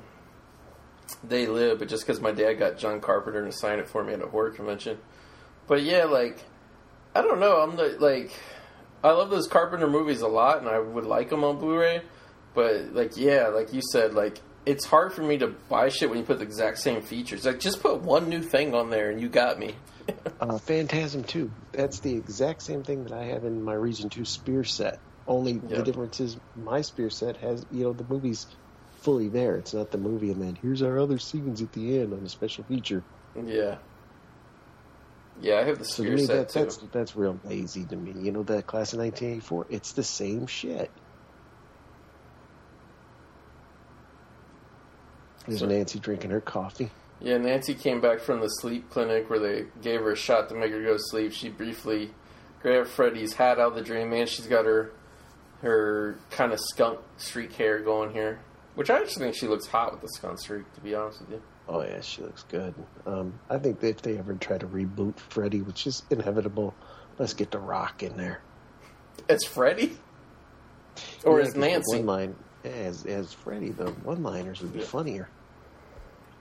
They Live, but just because my dad got John Carpenter to sign it for me at a horror convention. But yeah, like I don't know. I'm the, like I love those Carpenter movies a lot, and I would like them on Blu-ray. But like, yeah, like you said, like it's hard for me to buy shit when you put the exact same features. Like, just put one new thing on there, and you got me. Uh, Phantasm Two. That's the exact same thing that I have in my Region Two Sphere set. Only Yeah. the difference is my Sphere set has you know the movie's fully there. It's not the movie and then here's our other scenes at the end on a special feature. yeah, yeah. I have the So to spear me, set that, too. that's that's real lazy to me. You know that class of 1984. It's the same shit. There's So- Nancy drinking her coffee. Yeah, Nancy came back from the sleep clinic where they gave her a shot to make her go to sleep. She briefly grabbed Freddy's hat out of the dream, and she's got her her kind of skunk streak hair going here, which I actually think she looks hot with the skunk streak. To be honest with you. Oh yeah, she looks good. Um, I think that if they ever try to reboot Freddy, which is inevitable, let's get The Rock in there. It's Freddy? Or Yeah, the Nancy? One line as as Freddy, the one-liners would be Yeah. funnier.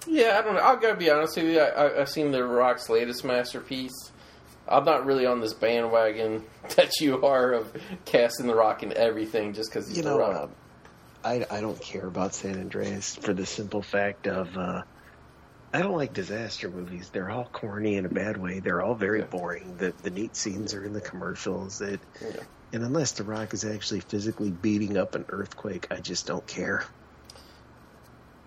Yeah, I don't know. I'll gotta be honest with you. I, I, I've seen The Rock's latest masterpiece. I'm not really on this bandwagon that you are of casting The Rock in everything just because he's You The know, Rock. uh, I I don't care about San Andreas for the simple fact of uh, I don't like disaster movies. They're all corny in a bad way. They're all very Yeah. boring. The the neat scenes are in the commercials. That Yeah. and unless The Rock is actually physically beating up an earthquake, I just don't care.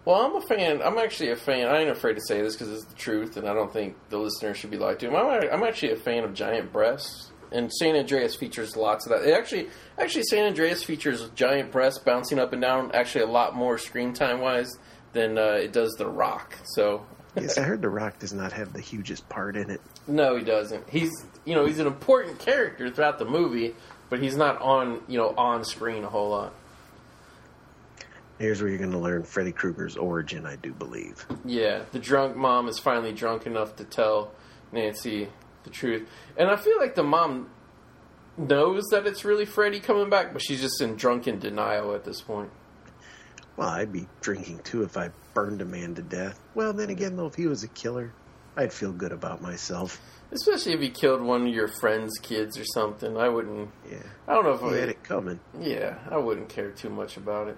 Well, I'm a fan. I'm actually a fan. I ain't afraid to say this because it's the truth, and I don't think the listener should be lied to. I'm, I'm actually a fan of giant breasts. and San Andreas features lots of that. It actually, actually, San Andreas features giant breasts bouncing up and down. Actually, a lot more screen time wise than uh, it does The Rock. So Yes, I heard The Rock does not have the hugest part in it. no, he doesn't. He's you know he's an important character throughout the movie, but he's not on you know on screen a whole lot. Here's where you're going to learn Freddy Krueger's origin, I do believe. Yeah, the drunk mom is finally drunk enough to tell Nancy the truth, and I feel like the mom knows that it's really Freddy coming back, but she's just in drunken denial at this point. Well, I'd be drinking too if I burned a man to death. Well, then again, though, if he was a killer, I'd feel good about myself. Especially if he killed one of your friend's kids or something. I wouldn't. Yeah, I don't know if he had I. it coming. Yeah, I wouldn't care too much about it.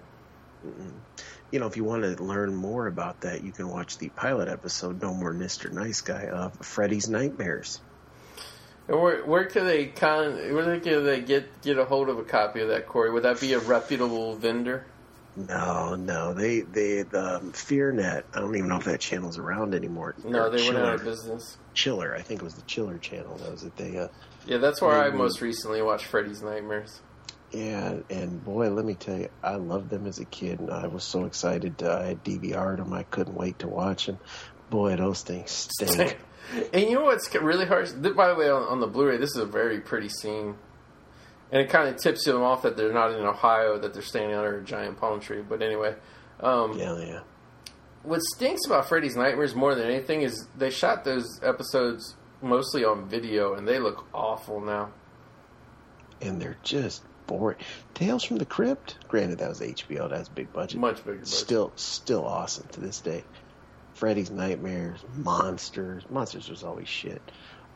You know, if you want to learn more about that, you can watch the pilot episode, No More Mr. Nice Guy, of Freddy's Nightmares. And where where could they con? Where could they get get a hold of a copy of that, Cory? Would that be a reputable vendor? No, no, they they the um, FearNet. I don't even know if that channel's around anymore. No, they went out of business. Chiller, I think it was the Chiller channel. That was it. They uh, Yeah, that's where I Mhm. most recently watched Freddy's Nightmares. Yeah, and boy, let me tell you, I loved them as a kid, and I was so excited. To, I had DVR'd them. I couldn't wait to watch them. Boy, those things stink. and you know what's really hard? By the way, on, on the Blu-ray, this is a very pretty scene, and it kind of tips them off that they're not in Ohio, that they're standing under a giant palm tree. But anyway, um, yeah, yeah. what stinks about Freddy's Nightmares more than anything is they shot those episodes mostly on video, and they look awful now. And they're just boring. Tales from the Crypt. Granted, that was HBO. That's a big budget. Much bigger. budget. Still, still awesome to this day. Freddy's Nightmares, Monsters. Monsters was always shit.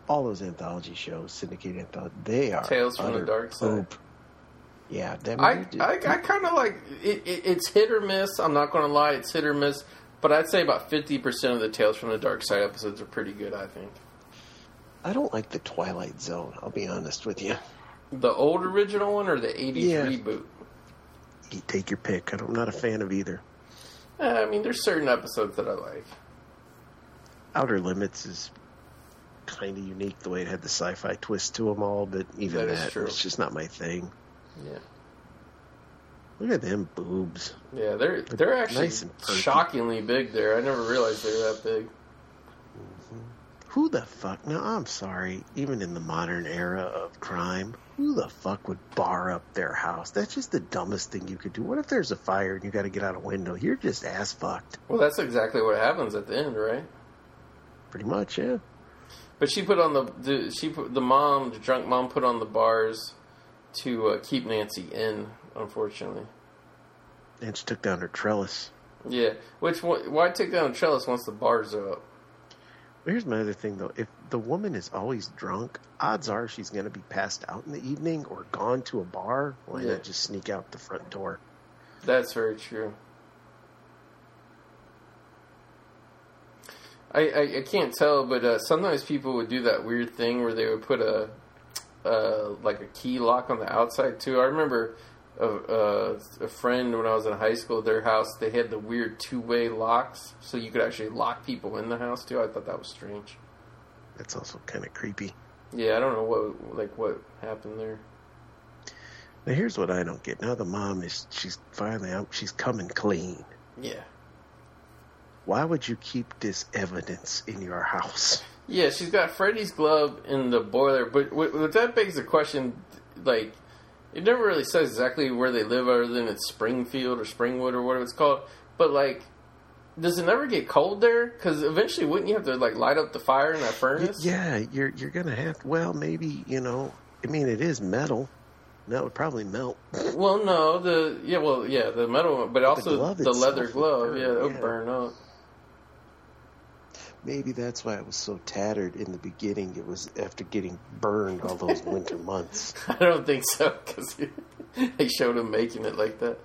All those anthology shows, syndicated anthology, they are Tales from the Dark Side. poop. Yeah, that I, I, I kind of like it, it, it's hit or miss. I'm not going to lie, it's hit or miss. But I'd say about 50% of the Tales from the Dark Side episodes are pretty good, I think. I don't like the Twilight Zone. I'll be honest with you. The old original one or the 80s Yeah. reboot? You take your pick. I'm not a fan of either. Eh, I mean, there's certain episodes that I like. Outer Limits is kind of unique the way it had the sci-fi twist to them all, but even That is that, it's just not my thing. Yeah. Look at them boobs. Yeah, they're they're actually Nice shockingly big there. I never realized they were that big. Who the fuck? Now, I'm sorry. Even in the modern era of crime, who the fuck would bar up their house? That's just the dumbest thing you could do. What if there's a fire and you got to get out a window? You're just ass fucked. Well, that's exactly what happens at the end, right? Pretty much, yeah. But she put on the, the she put the mom, the drunk mom, put on the bars to uh, keep Nancy in. Unfortunately, And she took down her trellis. yeah. Which why take down a trellis once the bars are up? Here's my other thing, though. If the woman is always drunk, odds are she's going to be passed out in the evening or gone to a bar. Why Yeah. not just sneak out the front door? That's very true. I, I, I can't tell, but uh, sometimes people would do that weird thing where they would put a uh, like a key lock on the outside too. I remember a, a, a friend when I was in high school. Their house they had the weird two way locks, so you could actually lock people in the house too. I thought that was strange. That's also kind of creepy. Yeah, I don't know what like what happened there. Now, here's what I don't get. Now the mom is she's finally out. She's coming clean. Yeah, Why would you keep this evidence in your house? Yeah, she's got Freddy's glove in the boiler, but what, what that begs the question, like, it never really says exactly where they live, other than it's Springfield or Springwood or whatever it's called. But like, does it never get cold there? Because eventually, wouldn't you have to like light up the fire in that furnace? yeah, you're you're gonna have. Well, maybe you know. I mean, it is metal. That would probably melt. Well, no, the yeah, well, yeah, the metal, one, but also glove the, leather would glove. burn, yeah, it would yeah. burn up. Maybe that's why it was so tattered in the beginning. It was after getting burned all those winter months. I don't think so because they showed him making it like that.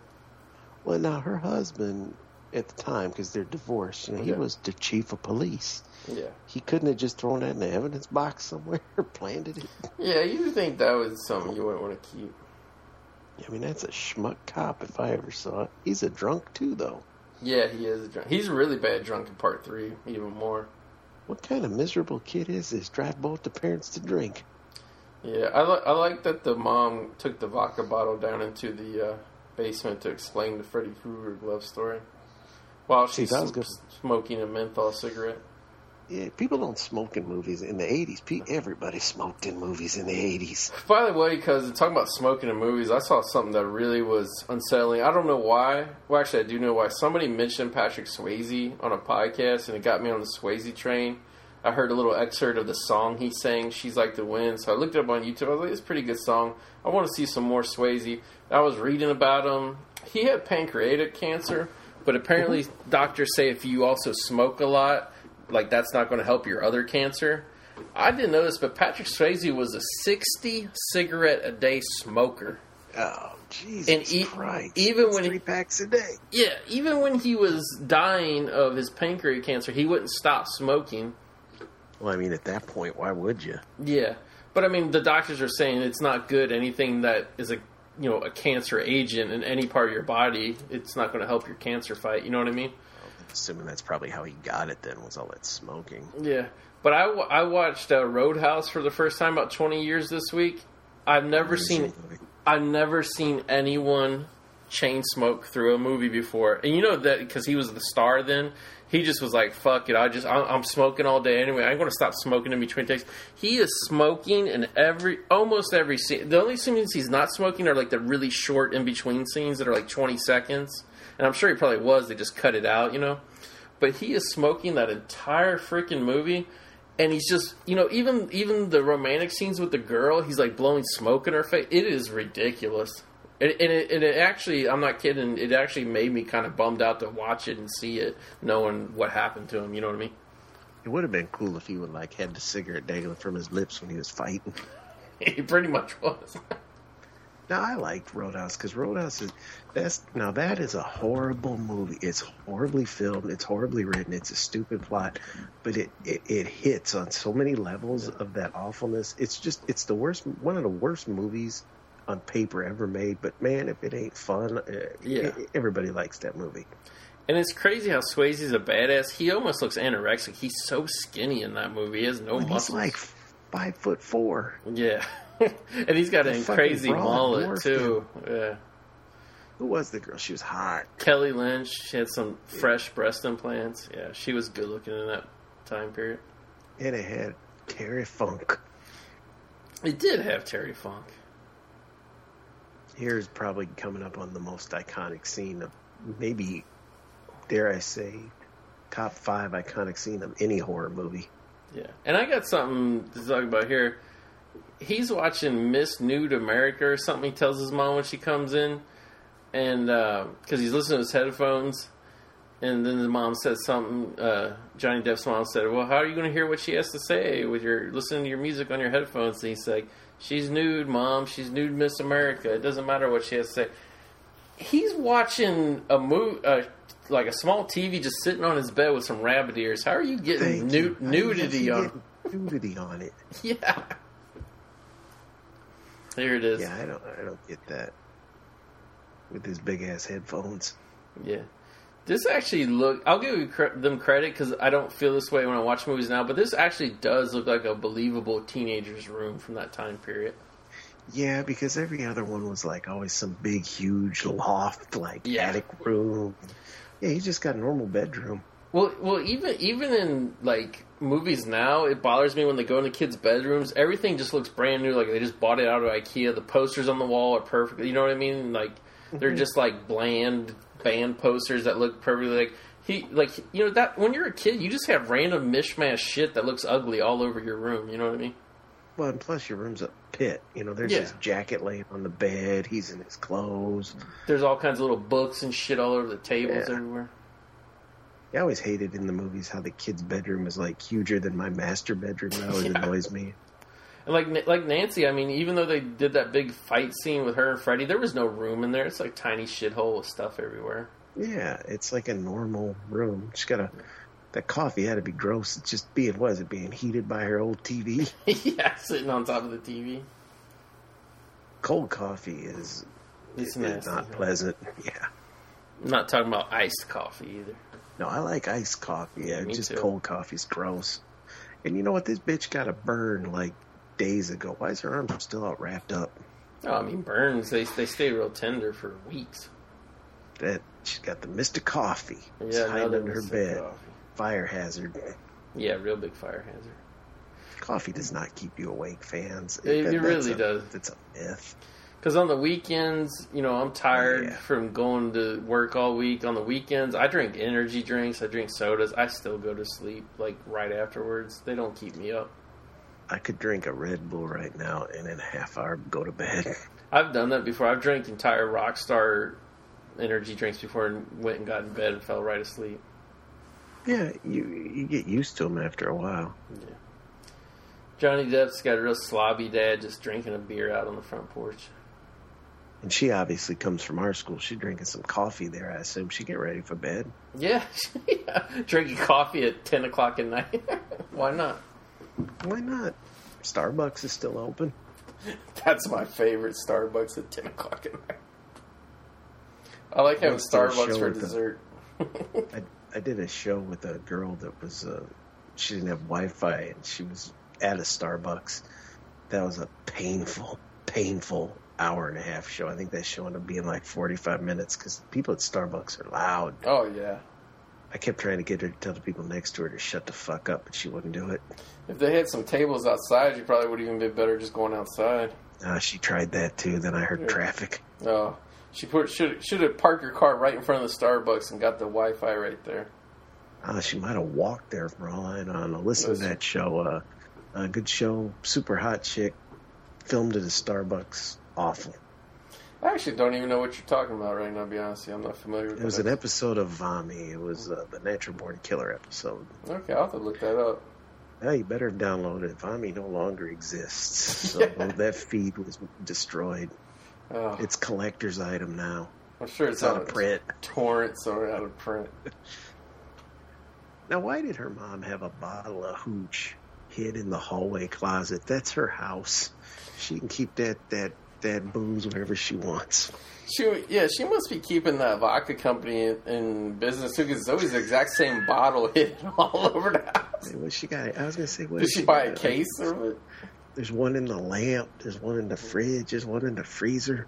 Well, now her husband at the time, because they're divorced, you know, he was the chief of police. Yeah, He couldn't have just thrown that in the evidence box somewhere or planted it. yeah, you think that was something you wouldn't want to keep. I mean, that's a schmuck cop if I ever saw it. He's a drunk too, though. Yeah, he is a drunk. He's a really bad drunk in part three, even more. What kind of miserable kid is this? Drive both the parents to drink. Yeah, I, li- I like that the mom took the vodka bottle down into the uh, basement to explain the Freddy Krueger glove story while she's sm- smoking a menthol cigarette. Yeah, people don't smoke in movies in the '80s. Pe- Everybody smoked in movies in the '80s. By the way, because talking about smoking in movies, I saw something that really was unsettling. I don't know why. Well, actually, I do know why. Somebody mentioned Patrick Swayze on a podcast, and it got me on the Swayze train. I heard a little excerpt of the song he sang, She's Like the Wind. So I looked it up on YouTube. I was like, it's a pretty good song. I want to see some more Swayze. I was reading about him. He had pancreatic cancer, but apparently doctors say if you also smoke a lot, like that's not going to help your other cancer. I didn't know this, but Patrick Swayze was a 60 cigarette a day smoker. Oh, Jesus And e- Christ! even That's when he- three packs a day. Yeah, even when he was dying of his pancreatic cancer, he wouldn't stop smoking. Well, I mean, at that point, why would you? Yeah, but I mean, the doctors are saying it's not good. Anything that is a you know a cancer agent in any part of your body, it's not going to help your cancer fight. You know what I mean? Assuming that's probably how he got it. Then was all that smoking. Yeah, but I, I watched uh, Roadhouse for the first time about twenty years this week. I've never seen I've never seen anyone chain smoke through a movie before, and you know that because he was the star then. He just was like, "Fuck it, I just I'm, I'm smoking all day anyway. I'm going to stop smoking in between takes." He is smoking in every almost every scene. The only scenes he's not smoking are like the really short in between scenes that are like 20 seconds, and I'm sure he probably was. They just cut it out, you know. But he is smoking that entire freaking movie, and he's just you know even even the romantic scenes with the girl, he's like blowing smoke in her face. It is ridiculous. And, and, it, and it actually, I'm not kidding. It actually made me kind of bummed out to watch it and see it, knowing what happened to him. You know what I mean? It would have been cool if he would like had the cigarette dangling from his lips when he was fighting. He pretty much was. Now I liked Roadhouse because Roadhouse is that's now that is a horrible movie. It's horribly filmed. It's horribly written. It's a stupid plot, but it, it it hits on so many levels of that awfulness. It's just it's the worst one of the worst movies on paper ever made. But man, if it ain't fun, uh, Yeah. everybody likes that movie. And it's crazy how Swayze's a badass. He almost looks anorexic. He's so skinny in that movie. He has no he's muscles. like five foot four. yeah. and he's got a The fucking crazy mullet, too. Yeah. Who was the girl? She was hot. Kelly Lynch, she had some fresh breast implants. Yeah, she was good looking in that time period. And it had Terry Funk. It did have Terry Funk. Here's probably coming up on the most iconic scene of maybe, dare I say, top five iconic scene of any horror movie. Yeah, and I got something to talk about here. He's watching Miss Nude America or something. He tells his mom when she comes in, and because he's listening to his headphones, and then the mom said something. Uh, Johnny Depp's mom said, "Well, how are you going to hear what she has to say with your listening to your music on your headphones?" And he's like, "She's nude, mom. She's nude, Miss America. It doesn't matter what she has to say." He's watching a movie. Uh, like a small TV, just sitting on his bed with some rabbit ears. How are you getting nu-. Nudity on? nudity on it. Yeah. Here it is. Yeah, I don't, I don't get that. With his big ass headphones. Yeah. This actually look. I'll give them credit because I don't feel this way when I watch movies now. But this actually does look like a believable teenager's room from that time period. Yeah, because every other one was like always some big, huge loft, like Yeah. attic room. Yeah, he just got a normal bedroom. Well, well, even even in like movies now, it bothers me when they go into kids' bedrooms. Everything just looks brand new, like they just bought it out of IKEA. The posters on the wall are perfect. You know what I mean? Like they're just like bland band posters that look perfectly like he like you know that when you're a kid, you just have random mishmash shit that looks ugly all over your room. You know what I mean? Well, and plus your room's a pit. You know, there's Yeah. his jacket laying on the bed. He's in his clothes. There's all kinds of little books and shit all over the tables Yeah. everywhere. I always hated in the movies how the kid's bedroom is like huger than my master bedroom. That always Yeah. annoys me. Like like Nancy, I mean, even though they did that big fight scene with her and Freddy, there was no room in there. It's like tiny shithole with stuff everywhere. Yeah, it's like a normal room. Just gotta. That coffee had to be gross. It's just be being was it being heated by her old TV? yeah, sitting on top of the TV. Cold coffee is, It's is not pleasant. Yeah. I'm not talking about iced coffee either. No, I like iced coffee. Yeah, Me just too. cold coffee's gross. And you know what? This bitch got to burn like days ago. Why is her arm still out wrapped up? Oh, I mean burns. They they stay real tender for weeks. That she's got the Mr. Coffee. It's Yeah, hiding under her bed. Coffee. Fire hazard. Yeah, real big fire hazard. Coffee does not keep you awake, fans. It- it really a- does. It's a myth. Because on the weekends, you know, I'm tired Yeah. from going to work all week. On the weekends, I drink energy drinks. I drink sodas. I still go to sleep like right afterwards. They don't keep me up. I could drink a Red Bull right now and in a half hour go to bed. I've done that before. I've drank entire Rockstar energy drinks before and went and got in bed and fell right asleep. yeah, you you get used to them after a while. Yeah. Johnny Depp's got a real slobby dad just drinking a beer out on the front porch. And she obviously comes from our school. She's drinking some coffee there. I assume she get ready for bed. Yeah, yeah. drinking coffee at 10 o'clock at night. Why not? Why not? Starbucks is still open. That's my favorite Starbucks at 10 o'clock at night. I like having Starbucks for the- dessert. I, I did a show with a girl that was uh, she didn't have Wi-Fi and she was at a Starbucks. That was a painful, painful hour and a half show. I think that show ended up being like forty-five minutes because people at Starbucks are loud. oh, yeah. I kept trying to get her to tell the people next to her to shut the fuck up, but she wouldn't do it. If they had some tables outside, you probably would have even be better just going outside. Uh, she tried that too. Then I heard Yeah. traffic. Oh, she put should should have parked her car right in front of the Starbucks and got the Wi-Fi right there. Uh, she might have walked there for all I know. Listen to that show. Uh, a good show. Super hot chick. Filmed at a Starbucks. Awful. I actually don't even know what you're talking about right now. To be honest, with you. I'm not familiar with It was an episode of Vami. It was uh, the Natural Born Killer episode. Okay, I'll have to look that up. Yeah, you better download it. Vami no longer exists. So Yeah. that feed was destroyed. Oh, It's collector's item now. I'm sure it's, It's out of print. torrents or out of print. Now, why did her mom have a bottle of hooch hid in the hallway closet? That's her house. She can keep that that that booze wherever she wants. She, yeah, she must be keeping that vodka company in, in business too, because it's always the exact same bottle hidden all over the house. What she got? I was gonna say, what Did does she buy a case or what? There's one in the lamp. There's one in the mm-hmm. fridge. There's one in the freezer.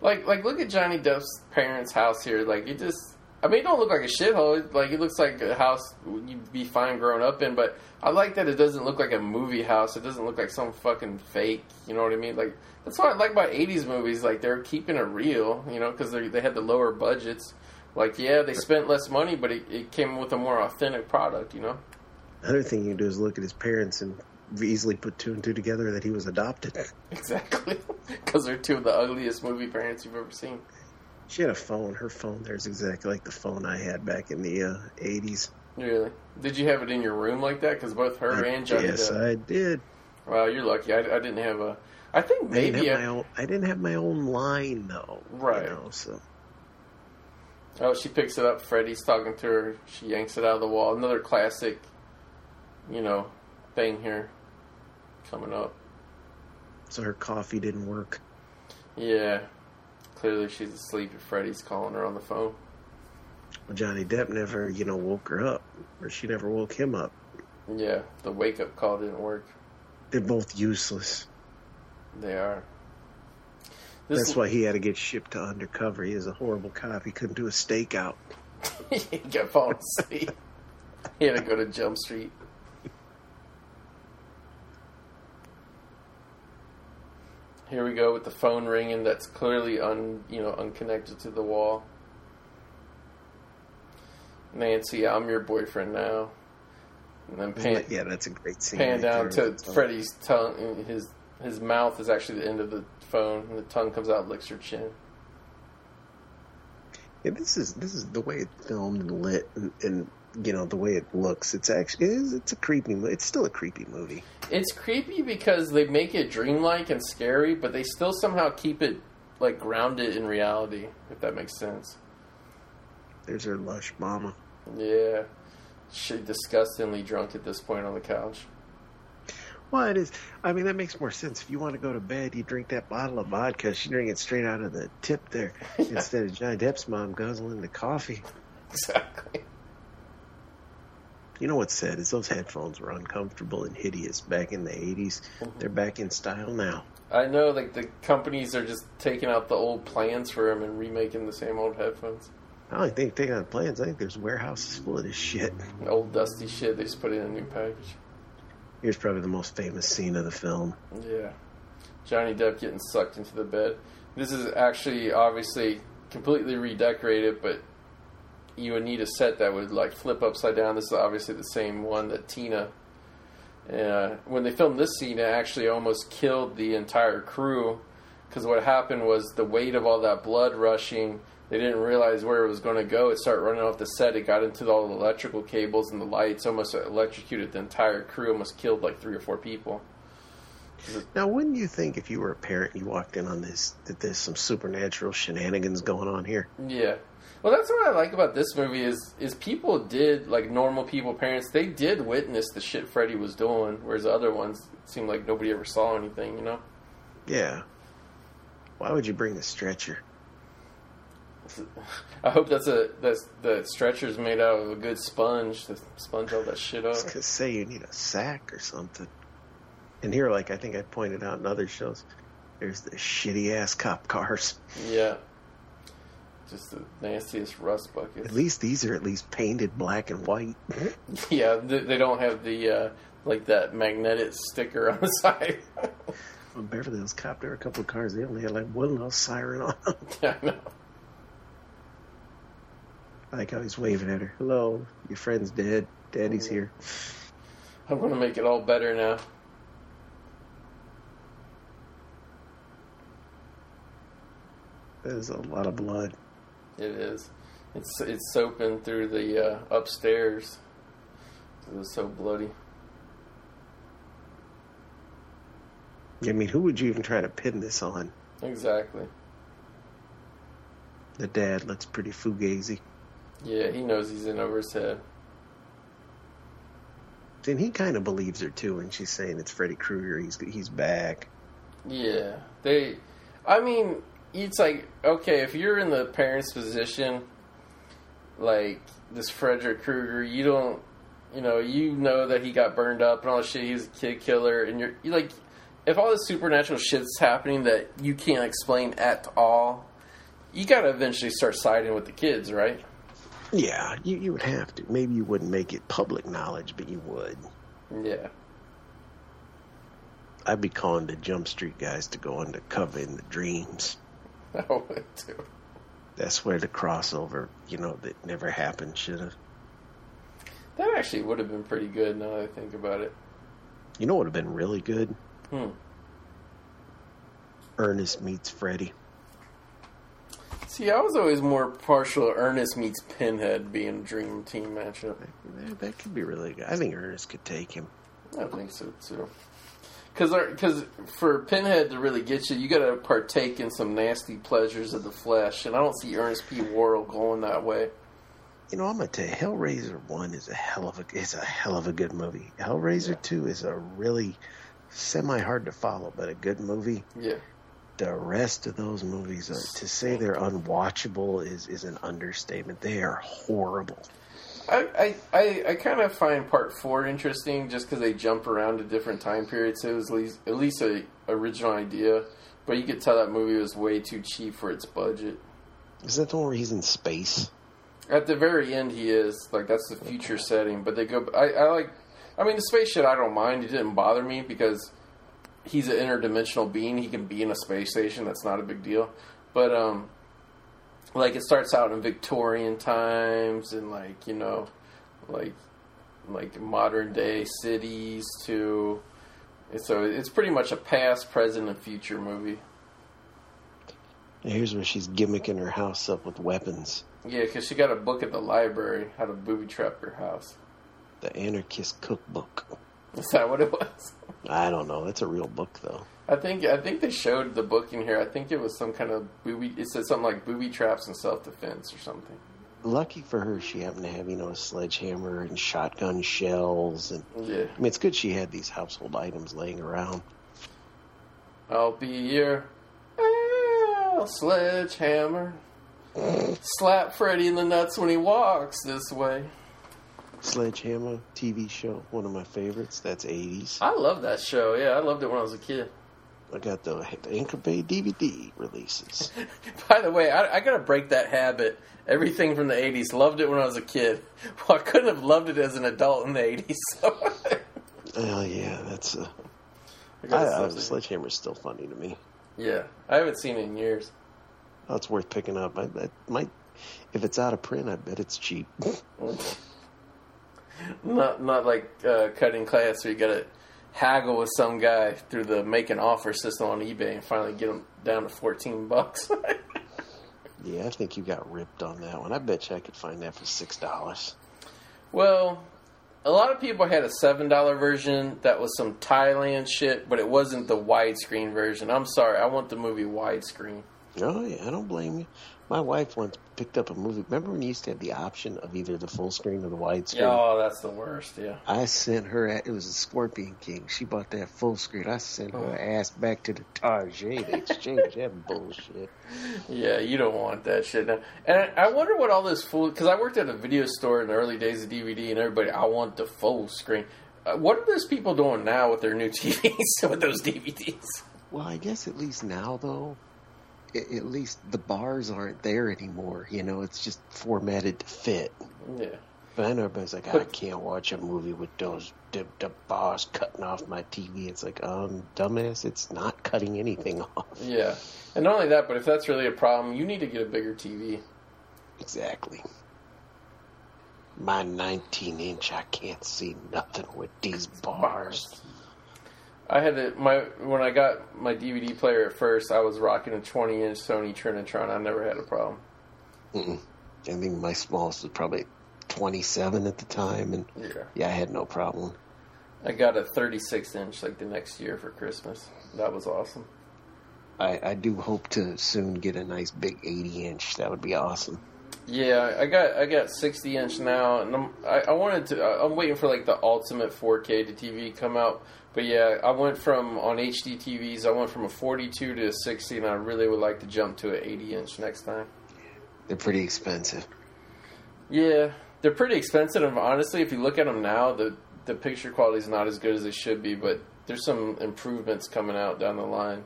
Like, like, look at Johnny Depp's parents' house here. Like, it just, I mean, it don't look like a shithole. Like, it looks like a house you'd be fine growing up in. But I like that it doesn't look like a movie house. It doesn't look like some fucking fake. You know what I mean? Like, that's what I like about '80s movies. Like, they're keeping it real. You know, because they they had the lower budgets. Like, yeah, they spent less money, but it, it came with a more authentic product. You know? Another thing you can do is look at his parents and easily put two and two together that he was adopted. Exactly. Because they're two of the ugliest movie parents you've ever seen. She had a phone. Her phone there's exactly like the phone I had back in the uh, 80s. Really? Did you have it in your room like that? Because both her and Johnny yes, Depp. I did. Well, you're lucky. I, I didn't have a. I think I didn't maybe. have I, my own. I didn't have my own line though. Right. You know, so oh, she picks it up. Freddy's talking to her. She yanks it out of the wall. Another classic, you know, thing here coming up. so her coffee didn't work. Yeah. Clearly, she's asleep. And Freddy's calling her on the phone. Well, Johnny Depp never, you know, woke her up, or she never woke him up. Yeah, the wake up call didn't work. They're both useless. They are. This That's why he had to get shipped to undercover. He is a horrible cop. He couldn't do a stakeout. he kept falling asleep. he had to go to Jump Street. Here we go with the phone ringing. That's clearly un, you know, unconnected to the wall. Nancy, I'm your boyfriend now. And then pan, yeah, that's a great scene. pan right down to Freddy's tongue. His his mouth is actually the end of the phone, and the tongue comes out, licks her chin. Yeah, this is this is the way it's filmed and lit, and, and you know the way it looks. It's actually it is, it's a creepy. It's still a creepy movie. It's creepy because they make it dreamlike and scary, but they still somehow keep it like grounded in reality. If that makes sense. There's her lush mama. Yeah, she disgustingly drunk at this point on the couch. Well, it is. I mean, that makes more sense. If you want to go to bed, you drink that bottle of vodka. She drink it straight out of the tip there, instead of Johnny Depp's mom guzzling the coffee. Exactly. You know what's sad is those headphones were uncomfortable and hideous back in the 80s. Mm-hmm. They're back in style now. I know, like the companies are just taking out the old plans for them and remaking the same old headphones. I don't think they're taking out plans. I think there's warehouses full of this shit. Old dusty shit. They just put it in a new package. Here's probably the most famous scene of the film. Yeah. Johnny Depp getting sucked into the bed. This is actually obviously completely redecorated, but you would need a set that would like flip upside down. This is obviously the same one that Tina. Uh, when they filmed this scene, it actually almost killed the entire crew because what happened was the weight of all that blood rushing. They didn't realize where it was going to go. It started running off the set. It got into all the electrical cables and the lights. Almost electrocuted the entire crew. Almost killed like three or four people. Now, wouldn't you think if you were a parent, you walked in on this, that there's some supernatural shenanigans going on here? Yeah. Well, that's what I like about this movie is is people did like normal people, parents. They did witness the shit Freddy was doing, whereas the other ones seemed like nobody ever saw anything. You know. Yeah. Why would you bring a stretcher? I hope that's a that's the stretcher's made out of a good sponge to sponge all that shit up. Because say you need a sack or something. And here, like I think I pointed out in other shows, there's the shitty ass cop cars. Yeah. Just the nastiest rust buckets. At least these are at least painted black and white. Yeah, they, they don't have the uh, like that magnetic sticker on the side. On Beverly Hills Cop, there were a couple of cars. They only had like one little siren on them. yeah, I know. I like how he's waving at her. Hello, your friend's dead. Daddy's here. I'm gonna make it all better now. There's a lot of blood. It is. It's it's soaping through the uh, upstairs. It was so bloody. I mean, who would you even try to pin this on? Exactly. The dad looks pretty fugazi. Yeah, he knows he's in over his head. And he kind of believes her too when she's saying it's Freddy Krueger. He's he's back. Yeah, they. I mean, it's like okay, if you're in the parents' position, like this Frederick Krueger, you don't, you know, you know that he got burned up and all this shit. He's a kid killer, and you're you like, if all this supernatural shit's happening that you can't explain at all, you gotta eventually start siding with the kids, right? Yeah, you you would have to. Maybe you wouldn't make it public knowledge, but you would. Yeah. I'd be calling the Jump Street guys to go undercover in the dreams. I would too. That's where the crossover, you know, that never happened should have. That actually would have been pretty good now that I think about it. You know what would have been really good? Hmm. Ernest meets Freddy. See, I was always more partial to Ernest meets Pinhead being a dream team matchup. That, that could be really good. I think Ernest could take him. I think so too. Because for Pinhead to really get you, you got to partake in some nasty pleasures of the flesh, and I don't see Ernest P. Worrell going that way. You know, I'm gonna tell you, Hellraiser One is a hell of a is a hell of a good movie. Hellraiser Two is a really semi hard to follow, but a good movie. Yeah, The rest of those movies are to say they're unwatchable is is an understatement. They are horrible. I I, I, kind of find Part Four interesting just because they jump around to different time periods. It was at least, at least a original idea, but you could tell that movie was way too cheap for its budget. Is that the one where he's in space? At the very end, he is like that's the future setting. But they go. I, I like. I mean, the space shit. I don't mind. It didn't bother me because he's an interdimensional being. He can be in a space station. That's not a big deal. But um, like it starts out in Victorian times and like you know, like like modern day cities to. So it's pretty much a past, present, and future movie. Here's where she's gimmicking her house up with weapons. Yeah, because she got a book at the library how to booby trap her house. The Anarchist Cookbook. Is that what it was? I don't know. That's a real book, though. I think I think they showed the book in here. I think it was some kind of booby. It said something like booby traps and self defense or something. Lucky for her, she happened to have, you know, a sledgehammer and shotgun shells. And Yeah, I mean, it's good she had these household items laying around. I'll be your ah, sledgehammer. Slap Freddy in the nuts when he walks this way. Sledgehammer TV show, one of my favorites. That's 80s. I love that show. Yeah, I loved it when I was a kid. I got the, the Anchor Bay DVD releases. By the way, I, I gotta break that habit. Everything from the '80s, loved it when I was a kid. Well, I couldn't have loved it as an adult in the '80s. So Oh yeah, that's uh, I I, gotta I. Sledgehammer's still funny to me. yeah, I haven't seen it in years. Oh, it's worth picking up. I, I might, if it's out of print, I bet it's cheap. Not not like uh, cutting class where you gotta haggle with some guy through the make an offer system on eBay and finally get them down to fourteen bucks. yeah, I think you got ripped on that one. I bet you I could find that for six dollars. well, a lot of people had a seven dollar version that was some Thailand shit, but it wasn't the widescreen version. I'm sorry, I want the movie widescreen. Oh yeah, I don't blame you. My wife once picked up a movie. Remember when you used to have the option of either the full screen or the widescreen? Oh, that's the worst. Yeah. I sent her. It was a Scorpion King. She bought that full screen. I sent her ass back to the Target to exchange that bullshit. Yeah, you don't want that shit. Now. And I, I wonder what all this fool. Because I worked at a video store in the early days of DVD, and everybody, I want the full screen. Uh, what are those people doing now with their new TVs with those DVDs? Well, I guess at least now though, at least the bars aren't there anymore. You know, it's just formatted to fit. Yeah. But I know everybody's like, I can't watch a movie with those the, the bars cutting off my TV. It's like, um, dumbass, it's not cutting anything off. Yeah. And not only that, but if that's really a problem, you need to get a bigger TV. Exactly. My 19 inch, I can't see nothing with these bars. I had my when I got my DVD player at first, I was rocking a 20 inch Sony Trinitron. I never had a problem. Mm-mm. I think my smallest was probably 27 at the time, and Yeah. yeah, I had no problem. I got a 36 inch like the next year for Christmas. That was awesome. I, I do hope to soon get a nice big 80 inch. That would be awesome. Yeah, I got I got 60 inch now, and I'm I, I wanted to. I'm waiting for like the ultimate 4K to TV come out. But yeah, I went from on HD TVs. I went from a 42 to a 60, and I really would like to jump to an 80 inch next time. They're pretty expensive. Yeah, they're pretty expensive. And honestly, if you look at them now, the the picture quality is not as good as it should be. But there's some improvements coming out down the line.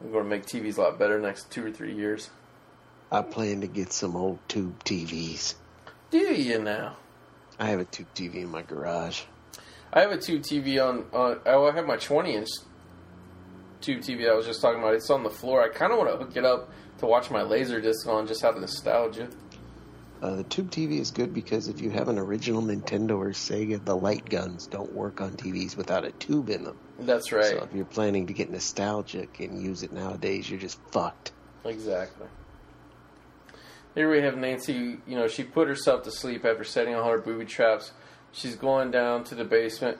We're going to make TVs a lot better next two or three years. I plan to get some old tube TVs. Do you now? I have a tube TV in my garage. I have a tube TV on. on oh, I have my 20 inch tube TV I was just talking about. It's on the floor. I kind of want to hook it up to watch my laser disc on, just have nostalgia. Uh, the tube TV is good because if you have an original Nintendo or Sega, the light guns don't work on TVs without a tube in them. That's right. So if you're planning to get nostalgic and use it nowadays, you're just fucked. Exactly. Here we have Nancy. You know, she put herself to sleep after setting all her booby traps. She's going down to the basement.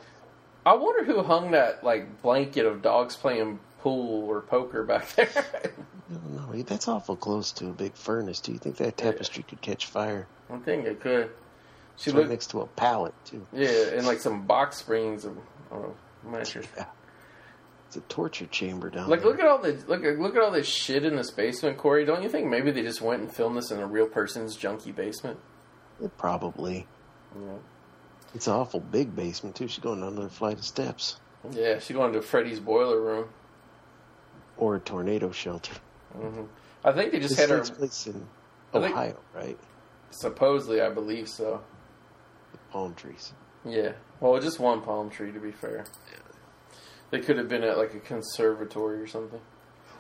I wonder who hung that like blanket of dogs playing pool or poker back there. No, no, that's awful close to a big furnace. Do you think that tapestry could catch fire? I think it could. She It's right looked, next to a pallet too. yeah, and like some box springs. Of, know, mattress. Yeah. It's a torture chamber down Like, there. look at all the look. Look at all this shit in this basement, Cory. Don't you think maybe they just went and filmed this in a real person's junky basement? It Probably. Yeah. It's an awful big basement too. She's going down another flight of steps. Yeah, she's going to Freddy's boiler room. Or a tornado shelter. hmm I think they just This had her. place in I think- Ohio, right? Supposedly, I believe so. The palm trees. Yeah. Well, just one palm tree, to be fair. They could have been at like a conservatory or something.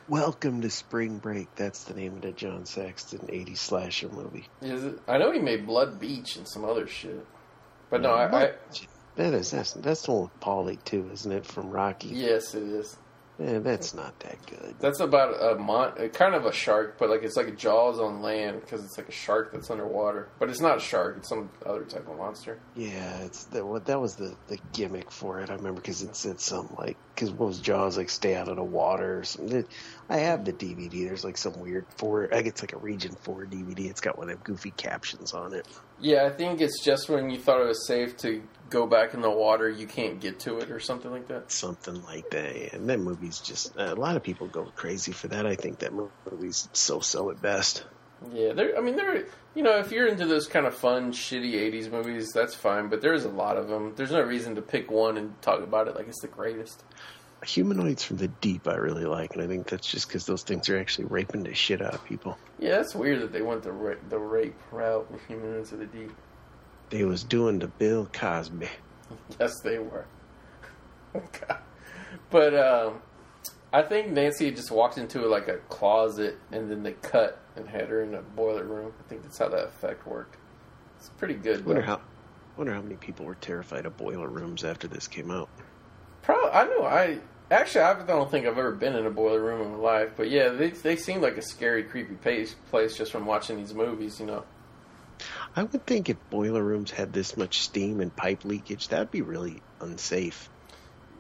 Welcome to Spring Break. That's the name of the John Saxon 80s slasher movie. Is it? I know he made Blood Beach and some other shit. But no, I, I That is that's that's the one with Paulie too, isn't it? From Rocky. yes, it is. Yeah, that's not that good. That's about a mon- kind of a shark, but like it's like a Jaws on land because it's like a shark that's underwater. But it's not a shark; it's some other type of monster. Yeah, it's that. What that was the the gimmick for it. I remember because it said something like because what was Jaws like? Stay out of the water or something. I have the DVD. There's like some weird four. I think it's like a Region Four DVD. It's got one of them goofy captions on it. Yeah, I think it's just when you thought it was safe to go back in the water, you can't get to it or something like that. Something like that. yeah. And that movie's just uh, a lot of people go crazy for that. I think that movie's so so at best. Yeah, there. I mean, there. You know, if you're into those kind of fun, shitty '80s movies, that's fine. But there's a lot of them. There's no reason to pick one and talk about it like it's the greatest. Humanoids from the Deep, I really like, and I think that's just because those things are actually raping the shit out of people. Yeah, that's weird that they went the ra- the rape route with Humanoids of the Deep. They was doing the Bill Cosby. Yes, they were. God. But um, I think Nancy just walked into like a closet and then they cut and had her in a boiler room. I think that's how that effect worked. It's pretty good. Wonder though. how, wonder how many people were terrified of boiler rooms after this came out. Pro- I know. I actually I don't think I've ever been in a boiler room in my life, but yeah, they they seem like a scary, creepy place, place just from watching these movies. You know. I would think if boiler rooms had this much steam and pipe leakage, that'd be really unsafe.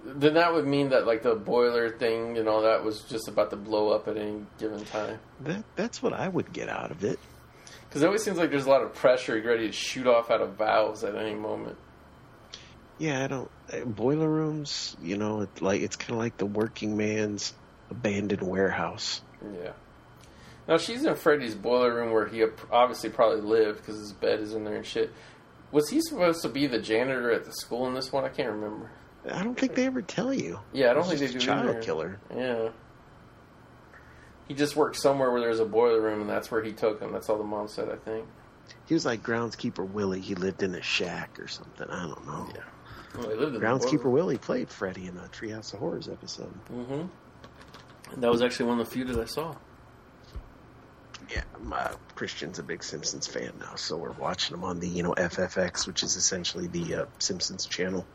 Then that would mean that like the boiler thing and all that was just about to blow up at any given time. That that's what I would get out of it. Because it always seems like there's a lot of pressure ready to shoot off out of valves at any moment. Yeah, I don't uh, boiler rooms. You know, it's like it's kind of like the working man's abandoned warehouse. Yeah. Now she's in Freddy's boiler room where he obviously probably lived because his bed is in there and shit. Was he supposed to be the janitor at the school in this one? I can't remember. I don't think they ever tell you. Yeah, I don't He's think they do a child either. killer. Yeah. He just worked somewhere where there's a boiler room, and that's where he took him. That's all the mom said, I think. He was like groundskeeper Willie. He lived in a shack or something. I don't know. Yeah. Well, they lived in the Groundskeeper Willie played Freddy in a Treehouse of Horrors episode. Mm-hmm. That was actually one of the few that I saw. Yeah, my Christian's a big Simpsons fan now, so we're watching them on the you know FXX, which is essentially the uh, Simpsons channel.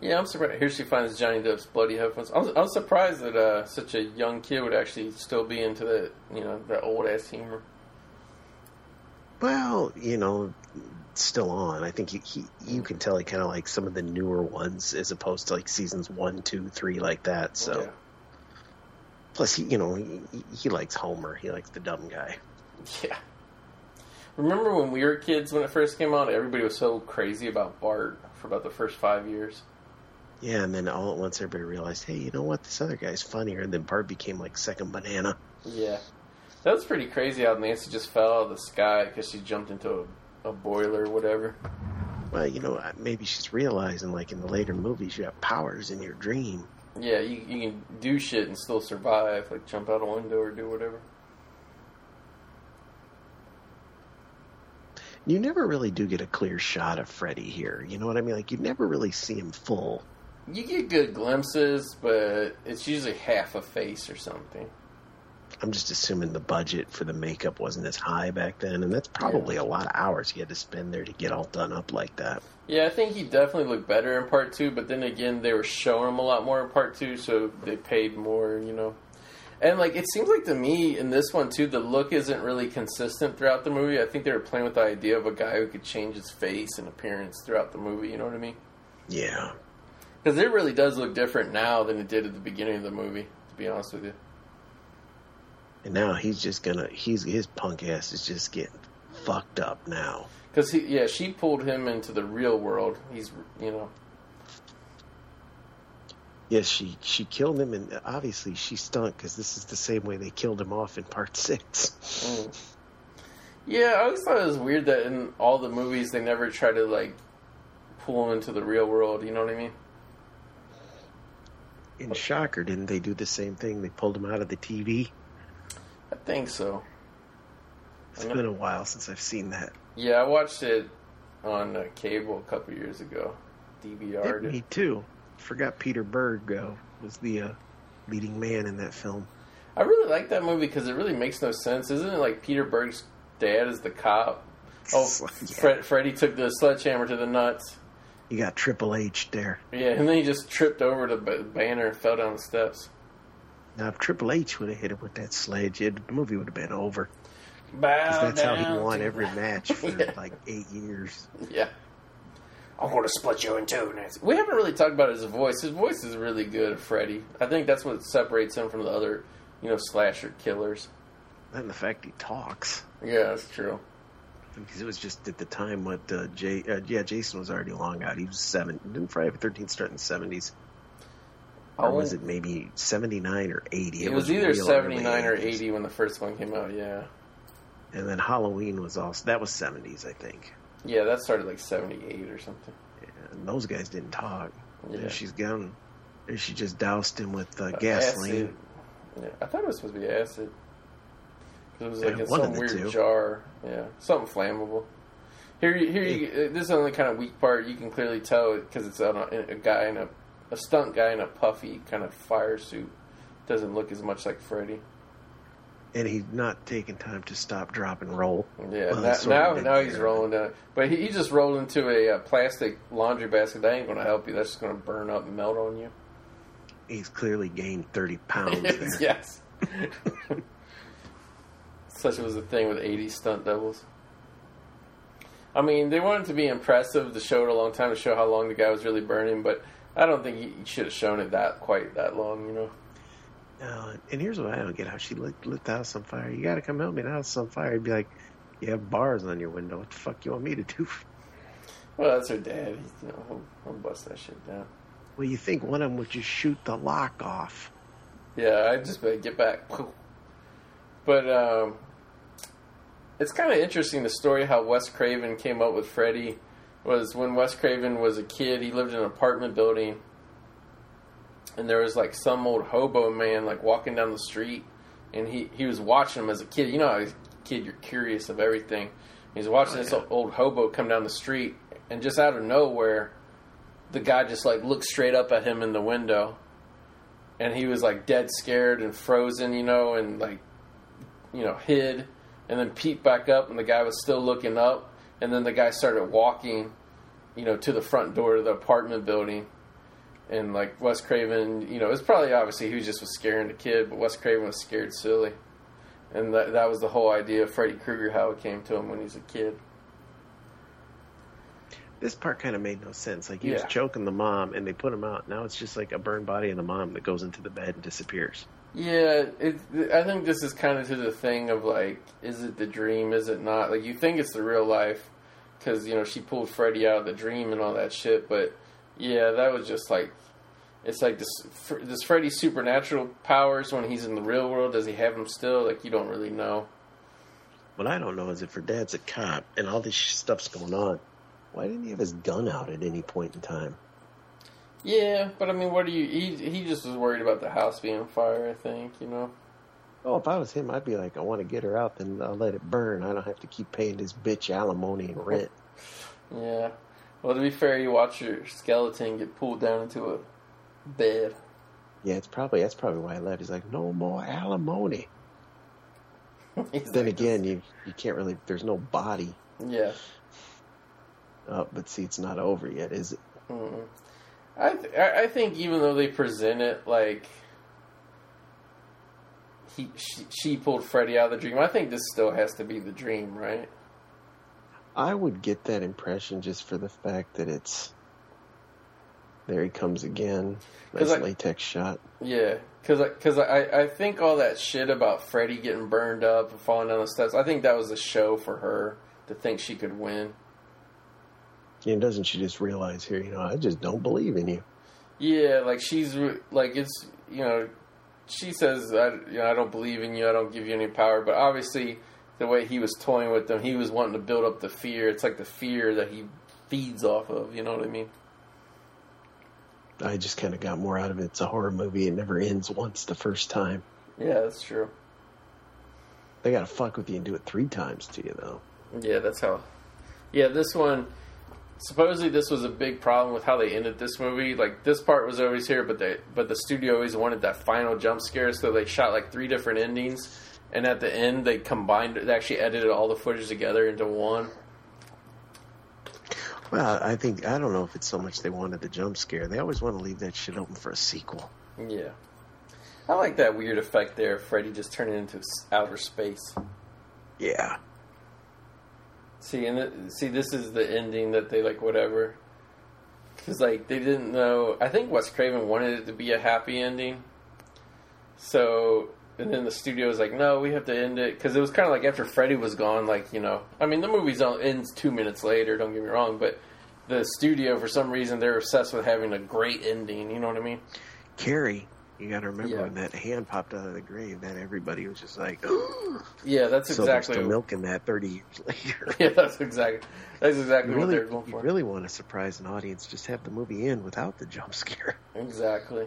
Yeah, I'm surprised. Here she finds Johnny Depp's bloody headphones. I was, I was surprised that uh, such a young kid would actually still be into that, you know, that old ass humor. Well, you know, still on. I think he, he you can tell he kind of like some of the newer ones as opposed to like seasons one, two, three, like that. So Yeah. Plus he, you know, he, he likes Homer. He likes the dumb guy. Yeah. Remember when we were kids when it first came out? Everybody was so crazy about Bart for about the first five years. Yeah, and then all at once everybody realized, hey, you know what? This other guy's funnier. And then Bart became like second banana. Yeah. That was pretty crazy how Nancy just fell out of the sky because she jumped into a, a boiler or whatever. Well, you know, maybe she's realizing, like in the later movies, you have powers in your dream. Yeah, you, you can do shit and still survive, like jump out a window or do whatever. You never really do get a clear shot of Freddy here. You know what I mean? Like, you never really see him full. You get good glimpses, but it's usually half a face or something. I'm just assuming the budget for the makeup wasn't as high back then, and that's probably a lot of hours he had to spend there to get all done up like that. Yeah, I think he definitely looked better in part two, but then again, they were showing him a lot more in part two, so they paid more, you know. And like, it seems like to me in this one too, the look isn't really consistent throughout the movie. I think they were playing with the idea of a guy who could change his face and appearance throughout the movie. You know what I mean? Yeah. Because it really does look different now than it did at the beginning of the movie. To be honest with you. And now he's just gonna, he's his punk ass is just getting fucked up now. Because he, yeah, she pulled him into the real world. He's, you know, Yes, she she killed him, and obviously she stunk because this is the same way they killed him off in part six. Mm. Yeah, I always thought it was weird that in all the movies they never try to like pull him into the real world. You know what I mean? In Shocker, didn't they do the same thing? They pulled him out of the TV. I think so. It's been a while since I've seen that. Yeah, I watched it on uh, cable a couple years ago. DVR'd me too. Forgot Peter Berg uh, was the uh, leading man in that film. I really like that movie because it really makes no sense. Isn't it like Peter Berg's dad is the cop? Oh, Yeah. Fred, Freddy took the sledgehammer to the nuts. You got Triple H there. Yeah, and then he just tripped over the banner and fell down the steps. Now, if Triple H would have hit him with that sledge, it, the movie would have been over. Bow that's how he won every match for Yeah. like eight years. Yeah. I'm going to split you in two, Nancy. We haven't really talked about his voice. His voice is really good, Freddy. I think that's what separates him from the other, you know, slasher killers. And the fact he talks. Yeah, that's true. Because it was just at the time what uh, Jay, uh, yeah, Jason was already long out. He was seven. Didn't Friday the Thirteenth start in the seventies, or Oh. was it maybe seventy nine or eighty? It, was, either 79 or 80s. 80 when the first one came out, yeah. And then Halloween was also that was seventies, I think. Yeah, that started like '78 or something. And those guys didn't talk. Yeah. And she's gone. And she just doused him with uh, gasoline. Yeah, I thought it was supposed to be acid. It was like Yeah, in some weird two. jar. Yeah, something flammable. Here, you- here, you, this is the only kind of weak part. You can clearly tell because it's on a, a guy in a, a stunt guy in a puffy kind of fire suit. Doesn't look as much like Freddy. And he's not taking time to stop, drop, and roll. Yeah, Well, now, that's sort of now, now he's rolling down. But he, he just rolled into a uh, plastic laundry basket. That ain't going to help you. That's just going to burn up and melt on you. He's clearly gained thirty pounds there. yes. Such was the thing with 80 stunt doubles. I mean, they wanted to be impressive to show it a long time to show how long the guy was really burning, but I don't think he should have shown it that quite that long, you know. Uh, and here's what I don't get: how she lit, lit the house on fire. You got to come help me. The house is on fire. He'd be like, "You have bars on your window. What the fuck you want me to do?" Well, that's her dad. He's, you know, he'll, he'll bust that shit down. Well, you think one of them would just shoot the lock off? Yeah, I just better get back. But um, it's kind of interesting the story how Wes Craven came up with Freddy was when Wes Craven was a kid. He lived in an apartment building, and there was like some old hobo man like walking down the street, and he he was watching him as a kid. You know, as a kid you're curious of everything. He's watching Oh, this old hobo come down the street, and just out of nowhere, the guy just like looked straight up at him in the window. And he was like dead scared and frozen, you know, and like you know hid, and then peeped back up, and the guy was still looking up, and then the guy started walking, you know, to the front door of the apartment building, and like Wes Craven, you know, it's probably obviously he was just was scaring the kid, but Wes Craven was scared silly, and that that was the whole idea of Freddy Krueger how it came to him when he was a kid. This part kind of made no sense. Like he was choking the mom, and they put him out. Now it's just like a burned body of the mom that goes into the bed and disappears. Yeah, it, I think this is kind of to the thing of like, is it the dream? Is it not? Like, you think it's the real life because you know she pulled Freddy out of the dream and all that shit, but yeah, that was just like, it's like this. Does Freddy supernatural powers when he's in the real world? Does he have them still? Like, you don't really know. What I don't know is if her dad's a cop and all this stuff's going on, why didn't he have his gun out at any point in time? Yeah, but I mean, what do you? He he just was worried about the house being on fire. I think you know. Oh, if I was him, I'd be like, I want to get her out, then I'll let it burn. I don't have to keep paying this bitch alimony and rent. Yeah. Well, to be fair, you watch your skeleton get pulled down into a bed. Yeah, it's probably that's probably why I left. He's like, no more alimony. Then like, again, you you can't really. There's no body. yeah. Uh, but see, it's not over yet, is it? Mm. I th- I I think even though they present it like he she, she pulled Freddy out of the dream, I think this still has to be the dream, right? I would get that impression just for the fact that it's there. He comes again. Nice I- latex shot. Yeah, because because I, I think all that shit about Freddy getting burned up and falling down the steps, I think that was a show for her to think she could win. And doesn't she just realize here? You know, I just don't believe in you. Yeah, like she's like it's you know, she says I you know I don't believe in you, I don't give you any power, but obviously the way he was toying with them, he was wanting to build up the fear. It's like the fear that he feeds off of. You know what I mean? I just kind of got more out of it. It's a horror movie. It never ends once the first time. Yeah, that's true. They gotta fuck with you and do it three times to you though. Yeah, that's how. Yeah, this one. Supposedly, this was a big problem with how they ended this movie. Like this part was always here, but they but the studio always wanted that final jump scare, so they shot like three different endings, and at the end they combined. They actually edited all the footage together into one. Well, I think I don't know if it's so much they wanted the jump scare. They always want to leave that shit open for a sequel. Yeah, I like that weird effect there. Freddy just turning into outer space. Yeah. See, and see, this is the ending that they like, whatever. Because like they didn't know. I think Wes Craven wanted it to be a happy ending. So, and then the studio was like, "No, we have to end it," because it was kind of like after Freddy was gone. Like you know, I mean, the movie's on, ends two minutes later. Don't get me wrong, but the studio, for some reason, they're obsessed with having a great ending. You know what I mean? Carrie You got to remember Yeah. when that hand popped out of the grave, that everybody was just like, Yeah, that's so exactly. still milking that 30 years later. Yeah, that's exactly. That's exactly You what really, they're going you for. really want to surprise an audience, just have the movie end without the jump scare. Exactly.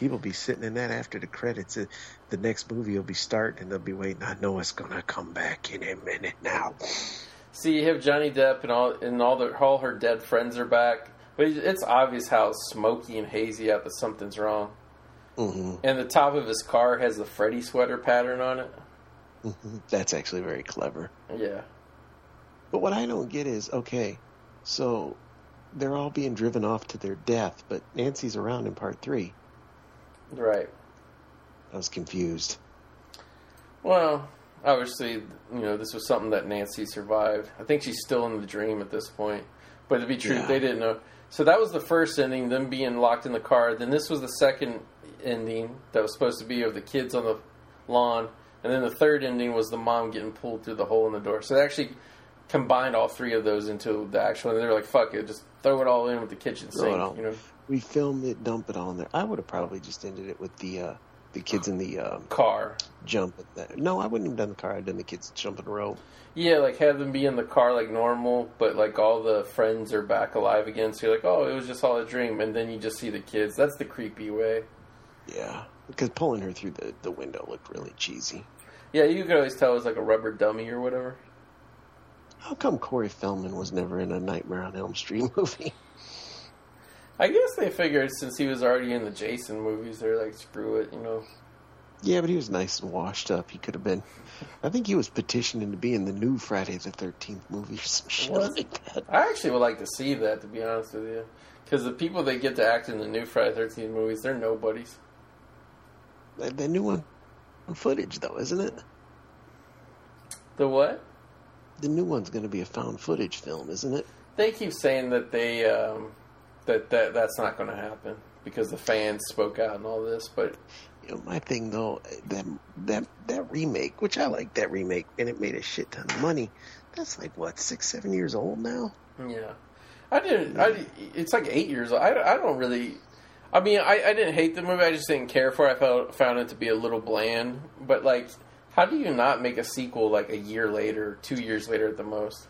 People be sitting in that after the credits. Uh, The next movie will be starting, and they'll be waiting. I know it's gonna come back in a minute now. See, you have Johnny Depp and all and all the all her dead friends are back, but it's obvious how smoky and hazy out that something's wrong. hmm And the top of his car has the Freddy sweater pattern on it. hmm That's actually very clever. Yeah. But what I don't get is okay, so they're all being driven off to their death, but Nancy's around in part three. Right. I was confused. Well, obviously, you know, this was something that Nancy survived. I think she's still in the dream at this point. But to be true, Yeah. they didn't know. So that was the first ending, them being locked in the car. Then this was the second ending that was supposed to be of the kids on the lawn. And then the third ending was the mom getting pulled through the hole in the door. So they actually combined all three of those into the actual. And they were like, fuck it, just throw it all in with the kitchen sink. You know, We filmed it, dump it all in there. I would have probably just ended it with the uh, the kids in the um, car. jump. No, I wouldn't have done the car. I'd done the kids jumping rope. Yeah, like have them be in the car like normal, but like all the friends are back alive again. So you're like, oh, it was just all a dream, and then you just see the kids. That's the creepy way. Yeah, because pulling her through the, the window looked really cheesy. Yeah, you could always tell it was like a rubber dummy or whatever. How come Corey Feldman was never in a Nightmare on Elm Street movie? I guess they figured since he was already in the Jason movies, they're like, screw it, you know. Yeah, but he was nice and washed up. He could have been. I think he was petitioning to be in the new Friday the Thirteenth movie or some shit Was? like that. I actually would like to see that, to be honest with you, because the people that get to act in the new Friday the Thirteenth movies, they're nobodies. The, the new one footage though, isn't it? The what? The new one's going to be a found footage film, isn't it? They keep saying that they um, that that that's not going to happen because the fans spoke out and all this, but You know, my thing though, that that that remake, which I like that remake, and it made a shit ton of money. That's like what six, seven years old now. Yeah, I didn't. I, it's like eight years. old. I, I don't really. I mean, I, I didn't hate the movie. I just didn't care for it. I felt found it to be a little bland. But like, how do you not make a sequel like a year later, two years later at the most?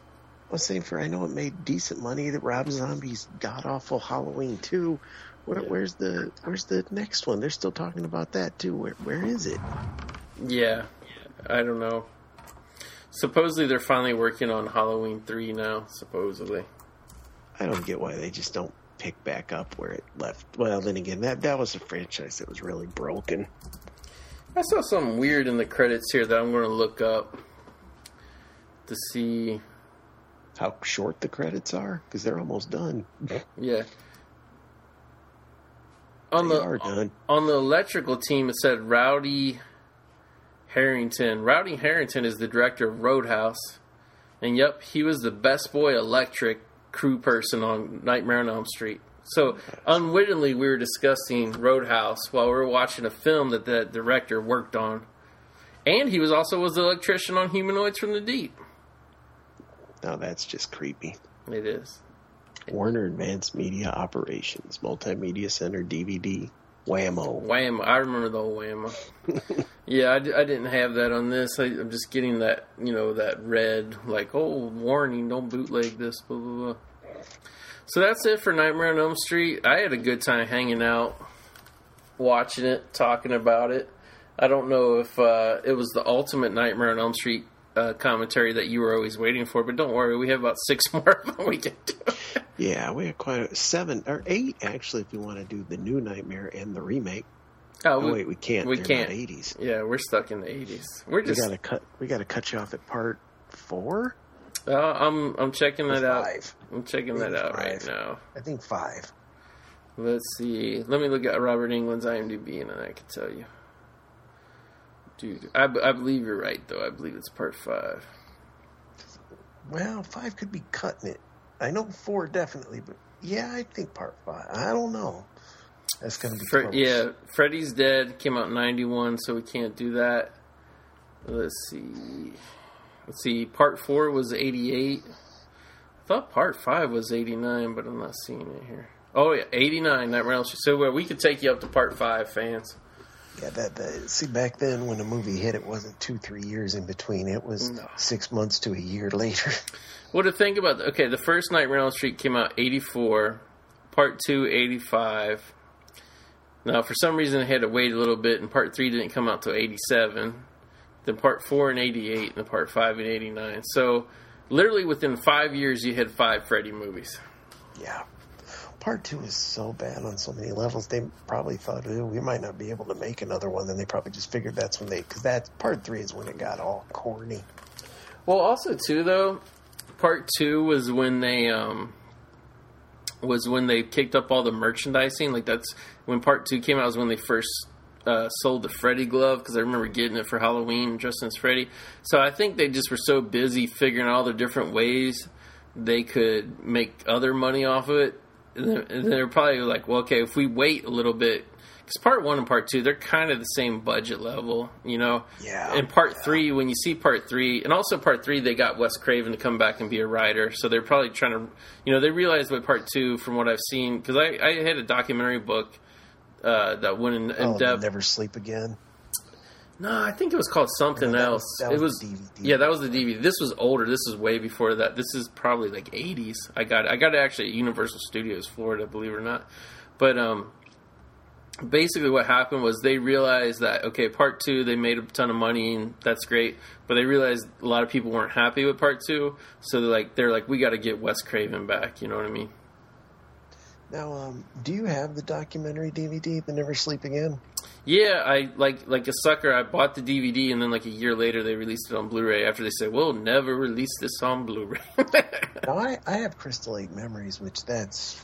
I was saying for I know it made decent money. That Rob Zombie's god awful Halloween two. Where, Yeah. Where's the Where's the next one? They're still talking about that too. Where Where is it? Yeah, I don't know. Supposedly they're finally working on Halloween three now. Supposedly, I don't get why they just don't pick back up where it left. Well, then again, that that was a franchise that was really broken. I saw something weird in the credits here that I'm going to look up to see. How short the credits are because they're almost done. Yeah. On they the are done. on the electrical team, it said Rowdy Herrington. Rowdy Herrington is the director of Roadhouse, and yep, he was the best boy electric crew person on Nightmare on Elm Street. So unwittingly, we were discussing Roadhouse while we were watching a film that the director worked on, and he was also was the electrician on Humanoids from the Deep. Now that's just creepy. It is. Warner Advanced Media Operations, Multimedia Center DVD, Whammo. Wham! I remember the old whammo. yeah, I didn't have that on this. I, I'm just getting that, you know, that red, like, oh, warning, don't bootleg this, blah, blah, blah. So that's it for Nightmare on Elm Street. I had a good time hanging out, watching it, talking about it. I don't know if uh, it was the ultimate Nightmare on Elm Street uh, commentary that you were always waiting for, but don't worry, we have about six more of them we can do. Yeah, we had quite a, seven or eight actually. If you want to do the new Nightmare and the remake. Oh, Oh we, wait, we can't. we They're can't. 80s. yeah, we're stuck in the 80s. We're We just. gotta cut. We gotta cut you off at part four. Uh, I'm I'm checking that out. five. I'm checking that out right now. I think five. Let's see. Let me look at Robert Englund's IMDb, and then I can tell you. Dude, I, b- I believe you're right, though. I believe it's part five. Well, five could be cutting it. I know four definitely, but yeah, I think part five. I don't know. That's gonna be Fre- close. yeah, Freddy's Dead came out in '91, so we can't do that. Let's see. Let's see. Part four was '88. I thought part five was '89, but I'm not seeing it here. Oh yeah, eighty nine. That on Elm Street. So uh, we could take you up to part five, fans. Yeah, that, that see back then when the movie hit, it wasn't two, three years in between. It was No. six months to a year later. Well, to think about, okay, the first Nightmare on Elm Street came out 84, part two 85. Now, for some reason, it had to wait a little bit, and part three didn't come out till 87. Then part four in 88, and then part five in 89. So, literally within five years, you had five Freddy movies. yeah. Part two is so bad on so many levels. They probably thought, oh, we might not be able to make another one. Then they probably just figured that's when they, because that part three is when it got all corny. Well, also too though, part two was when they um was when they kicked up all the merchandising. Like that's when part two came out. Was when they first uh, sold the Freddy glove because I remember getting it for Halloween, dressed as Freddy. So I think they just were so busy figuring all the different ways they could make other money off of it. And they're probably like, well, okay, if we wait a little bit. Because part one and part two, they're kind of the same budget level, you know. Yeah, And part yeah. three, when you see part three, and also part three, they got Wes Craven to come back and be a writer. So they're probably trying to, you know, they realized with part two, from what I've seen, because I, I had a documentary book uh, that went in, in Oh, depth. never sleep again. No, I think it was called something that else. was- that it was was the DVD. yeah, that was the DVD. This was older. This is way before that. This is probably like eighties. I got I got it actually at Universal Studios Florida, believe it or not. But um, basically, what happened was they realized that okay, part two they made a ton of money and that's great, but they realized a lot of people weren't happy with part two, so they're like they're like we got to get Wes Craven back. You know what I mean? Now, um, do you have the documentary DVD, The Never Sleep Again? Yeah, I like like a sucker. I bought the DVD, and then like a year later, they released it on Blu-ray. After they said, "We'll never release this on Blu-ray." Now, I, I have Crystal Lake Memories, which that's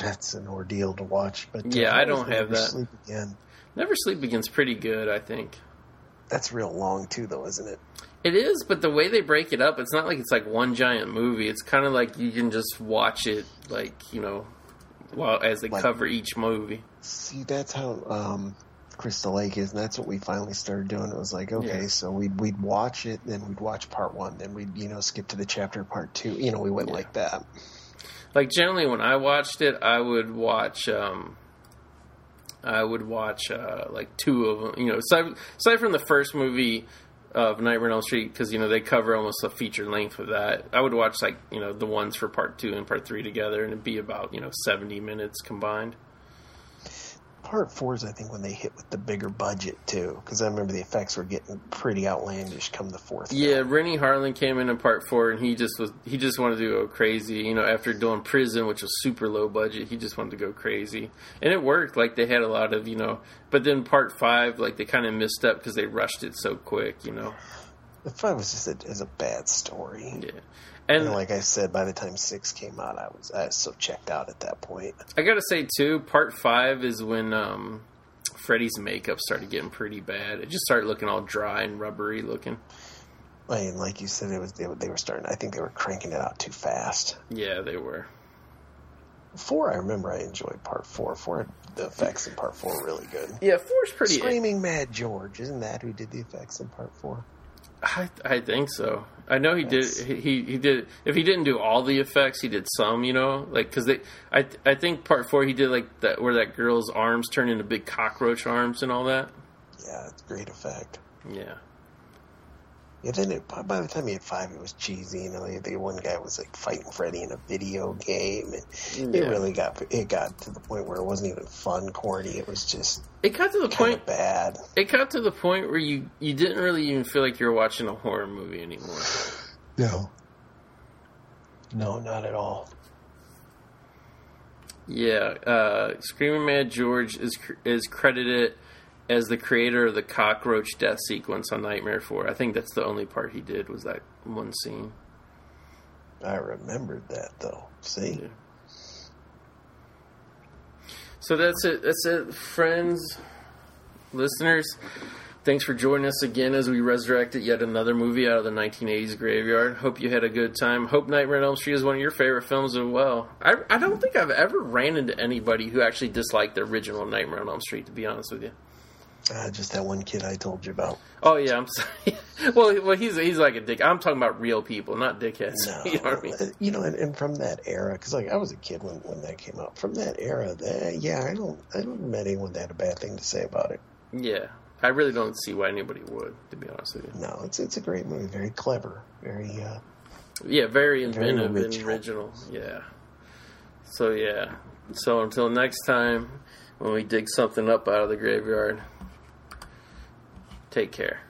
that's an ordeal to watch. But Yeah, I don't have that Never that. Sleep Again. Never Sleep Again's pretty good, I think. That's real long too, though, isn't it? It is, but the way they break it up, it's not like it's like one giant movie. It's kind of like you can just watch it, like you know, while as they Like- cover each movie. See, that's how um, Crystal Lake is, and that's what we finally started doing. It was like, okay, Yeah. so we'd we'd watch it, then we'd watch part one, then we'd you know skip to the chapter part two. You know, we went like that. Like generally, when I watched it, I would watch. um I would watch uh, like two of them. You know, aside, aside from the first movie of Nightmare on Elm Street, because you know they cover almost a feature length with that. I would watch like you know the ones for part two and part three together, and it'd be about you know seventy minutes combined. Part four is, I think, when they hit with the bigger budget too, because I remember the effects were getting pretty outlandish come the fourth. Yeah, film. Renny Harlin came in in part four, and he just was he just wanted to go crazy. You know, after doing Prison, which was super low budget, he just wanted to go crazy, and it worked. Like they had a lot of you know, but then part five, like they kind of missed up because they rushed it so quick. You know, the five was just a, is a bad story. yeah. And And like I said, by the time six came out, I was I was so checked out at that point. I gotta say too, part five is when um, Freddy's makeup started getting pretty bad. It just started looking all dry and rubbery looking. And like you said, it was they, were- they were starting. I think they were cranking it out too fast. Yeah, they were. Four, I remember I enjoyed part four. Four, the effects in part four were really good. Yeah, four's pretty. Screaming Mad George, isn't that who did the effects in part four? I, I think so. I know he That's- did. He he did. If he didn't do all the effects, he did some. You know, like because they. I I think part four he did like that where that girl's arms turn into big cockroach arms and all that. Yeah, it's great effect. Yeah. Yeah, then it, by by the time you had five, it was cheesy. You know, the, the one guy was like fighting Freddy in a video game, and it really got it got to the point where it wasn't even fun, corny. It was just It got to the point. bad. It got to the point where you you didn't really even feel like you were watching a horror movie anymore. No, no, not at all. Yeah, uh, Screaming Mad George is is credited as the creator of the cockroach death sequence on Nightmare Four. I think that's the only part he did was that one scene. I remembered that though. See, Yeah. So that's it. That's it, friends, listeners. Thanks for joining us again as we resurrected yet another movie out of the 1980s graveyard. Hope you had a good time. Hope Nightmare on Elm Street is one of your favorite films as well. I, I don't think I've ever ran into anybody who actually disliked the original Nightmare on Elm Street, to be honest with you. Uh, just that one kid I told you about. Oh yeah, I'm sorry. well, well, he's he's like a dick. I'm talking about real people, not dickheads. No, you know what I mean? you know, and, and from that era, because like I was a kid when, when that came out. From that era, that, yeah, I don't, I don't met anyone that had a bad thing to say about it. Yeah, I really don't see why anybody would. To be honest with you. No, it's it's a great movie, very clever, very. Uh, Yeah, very Very inventive and original. original. Yeah. So yeah. So until next time, when we dig something up out of the graveyard, take care.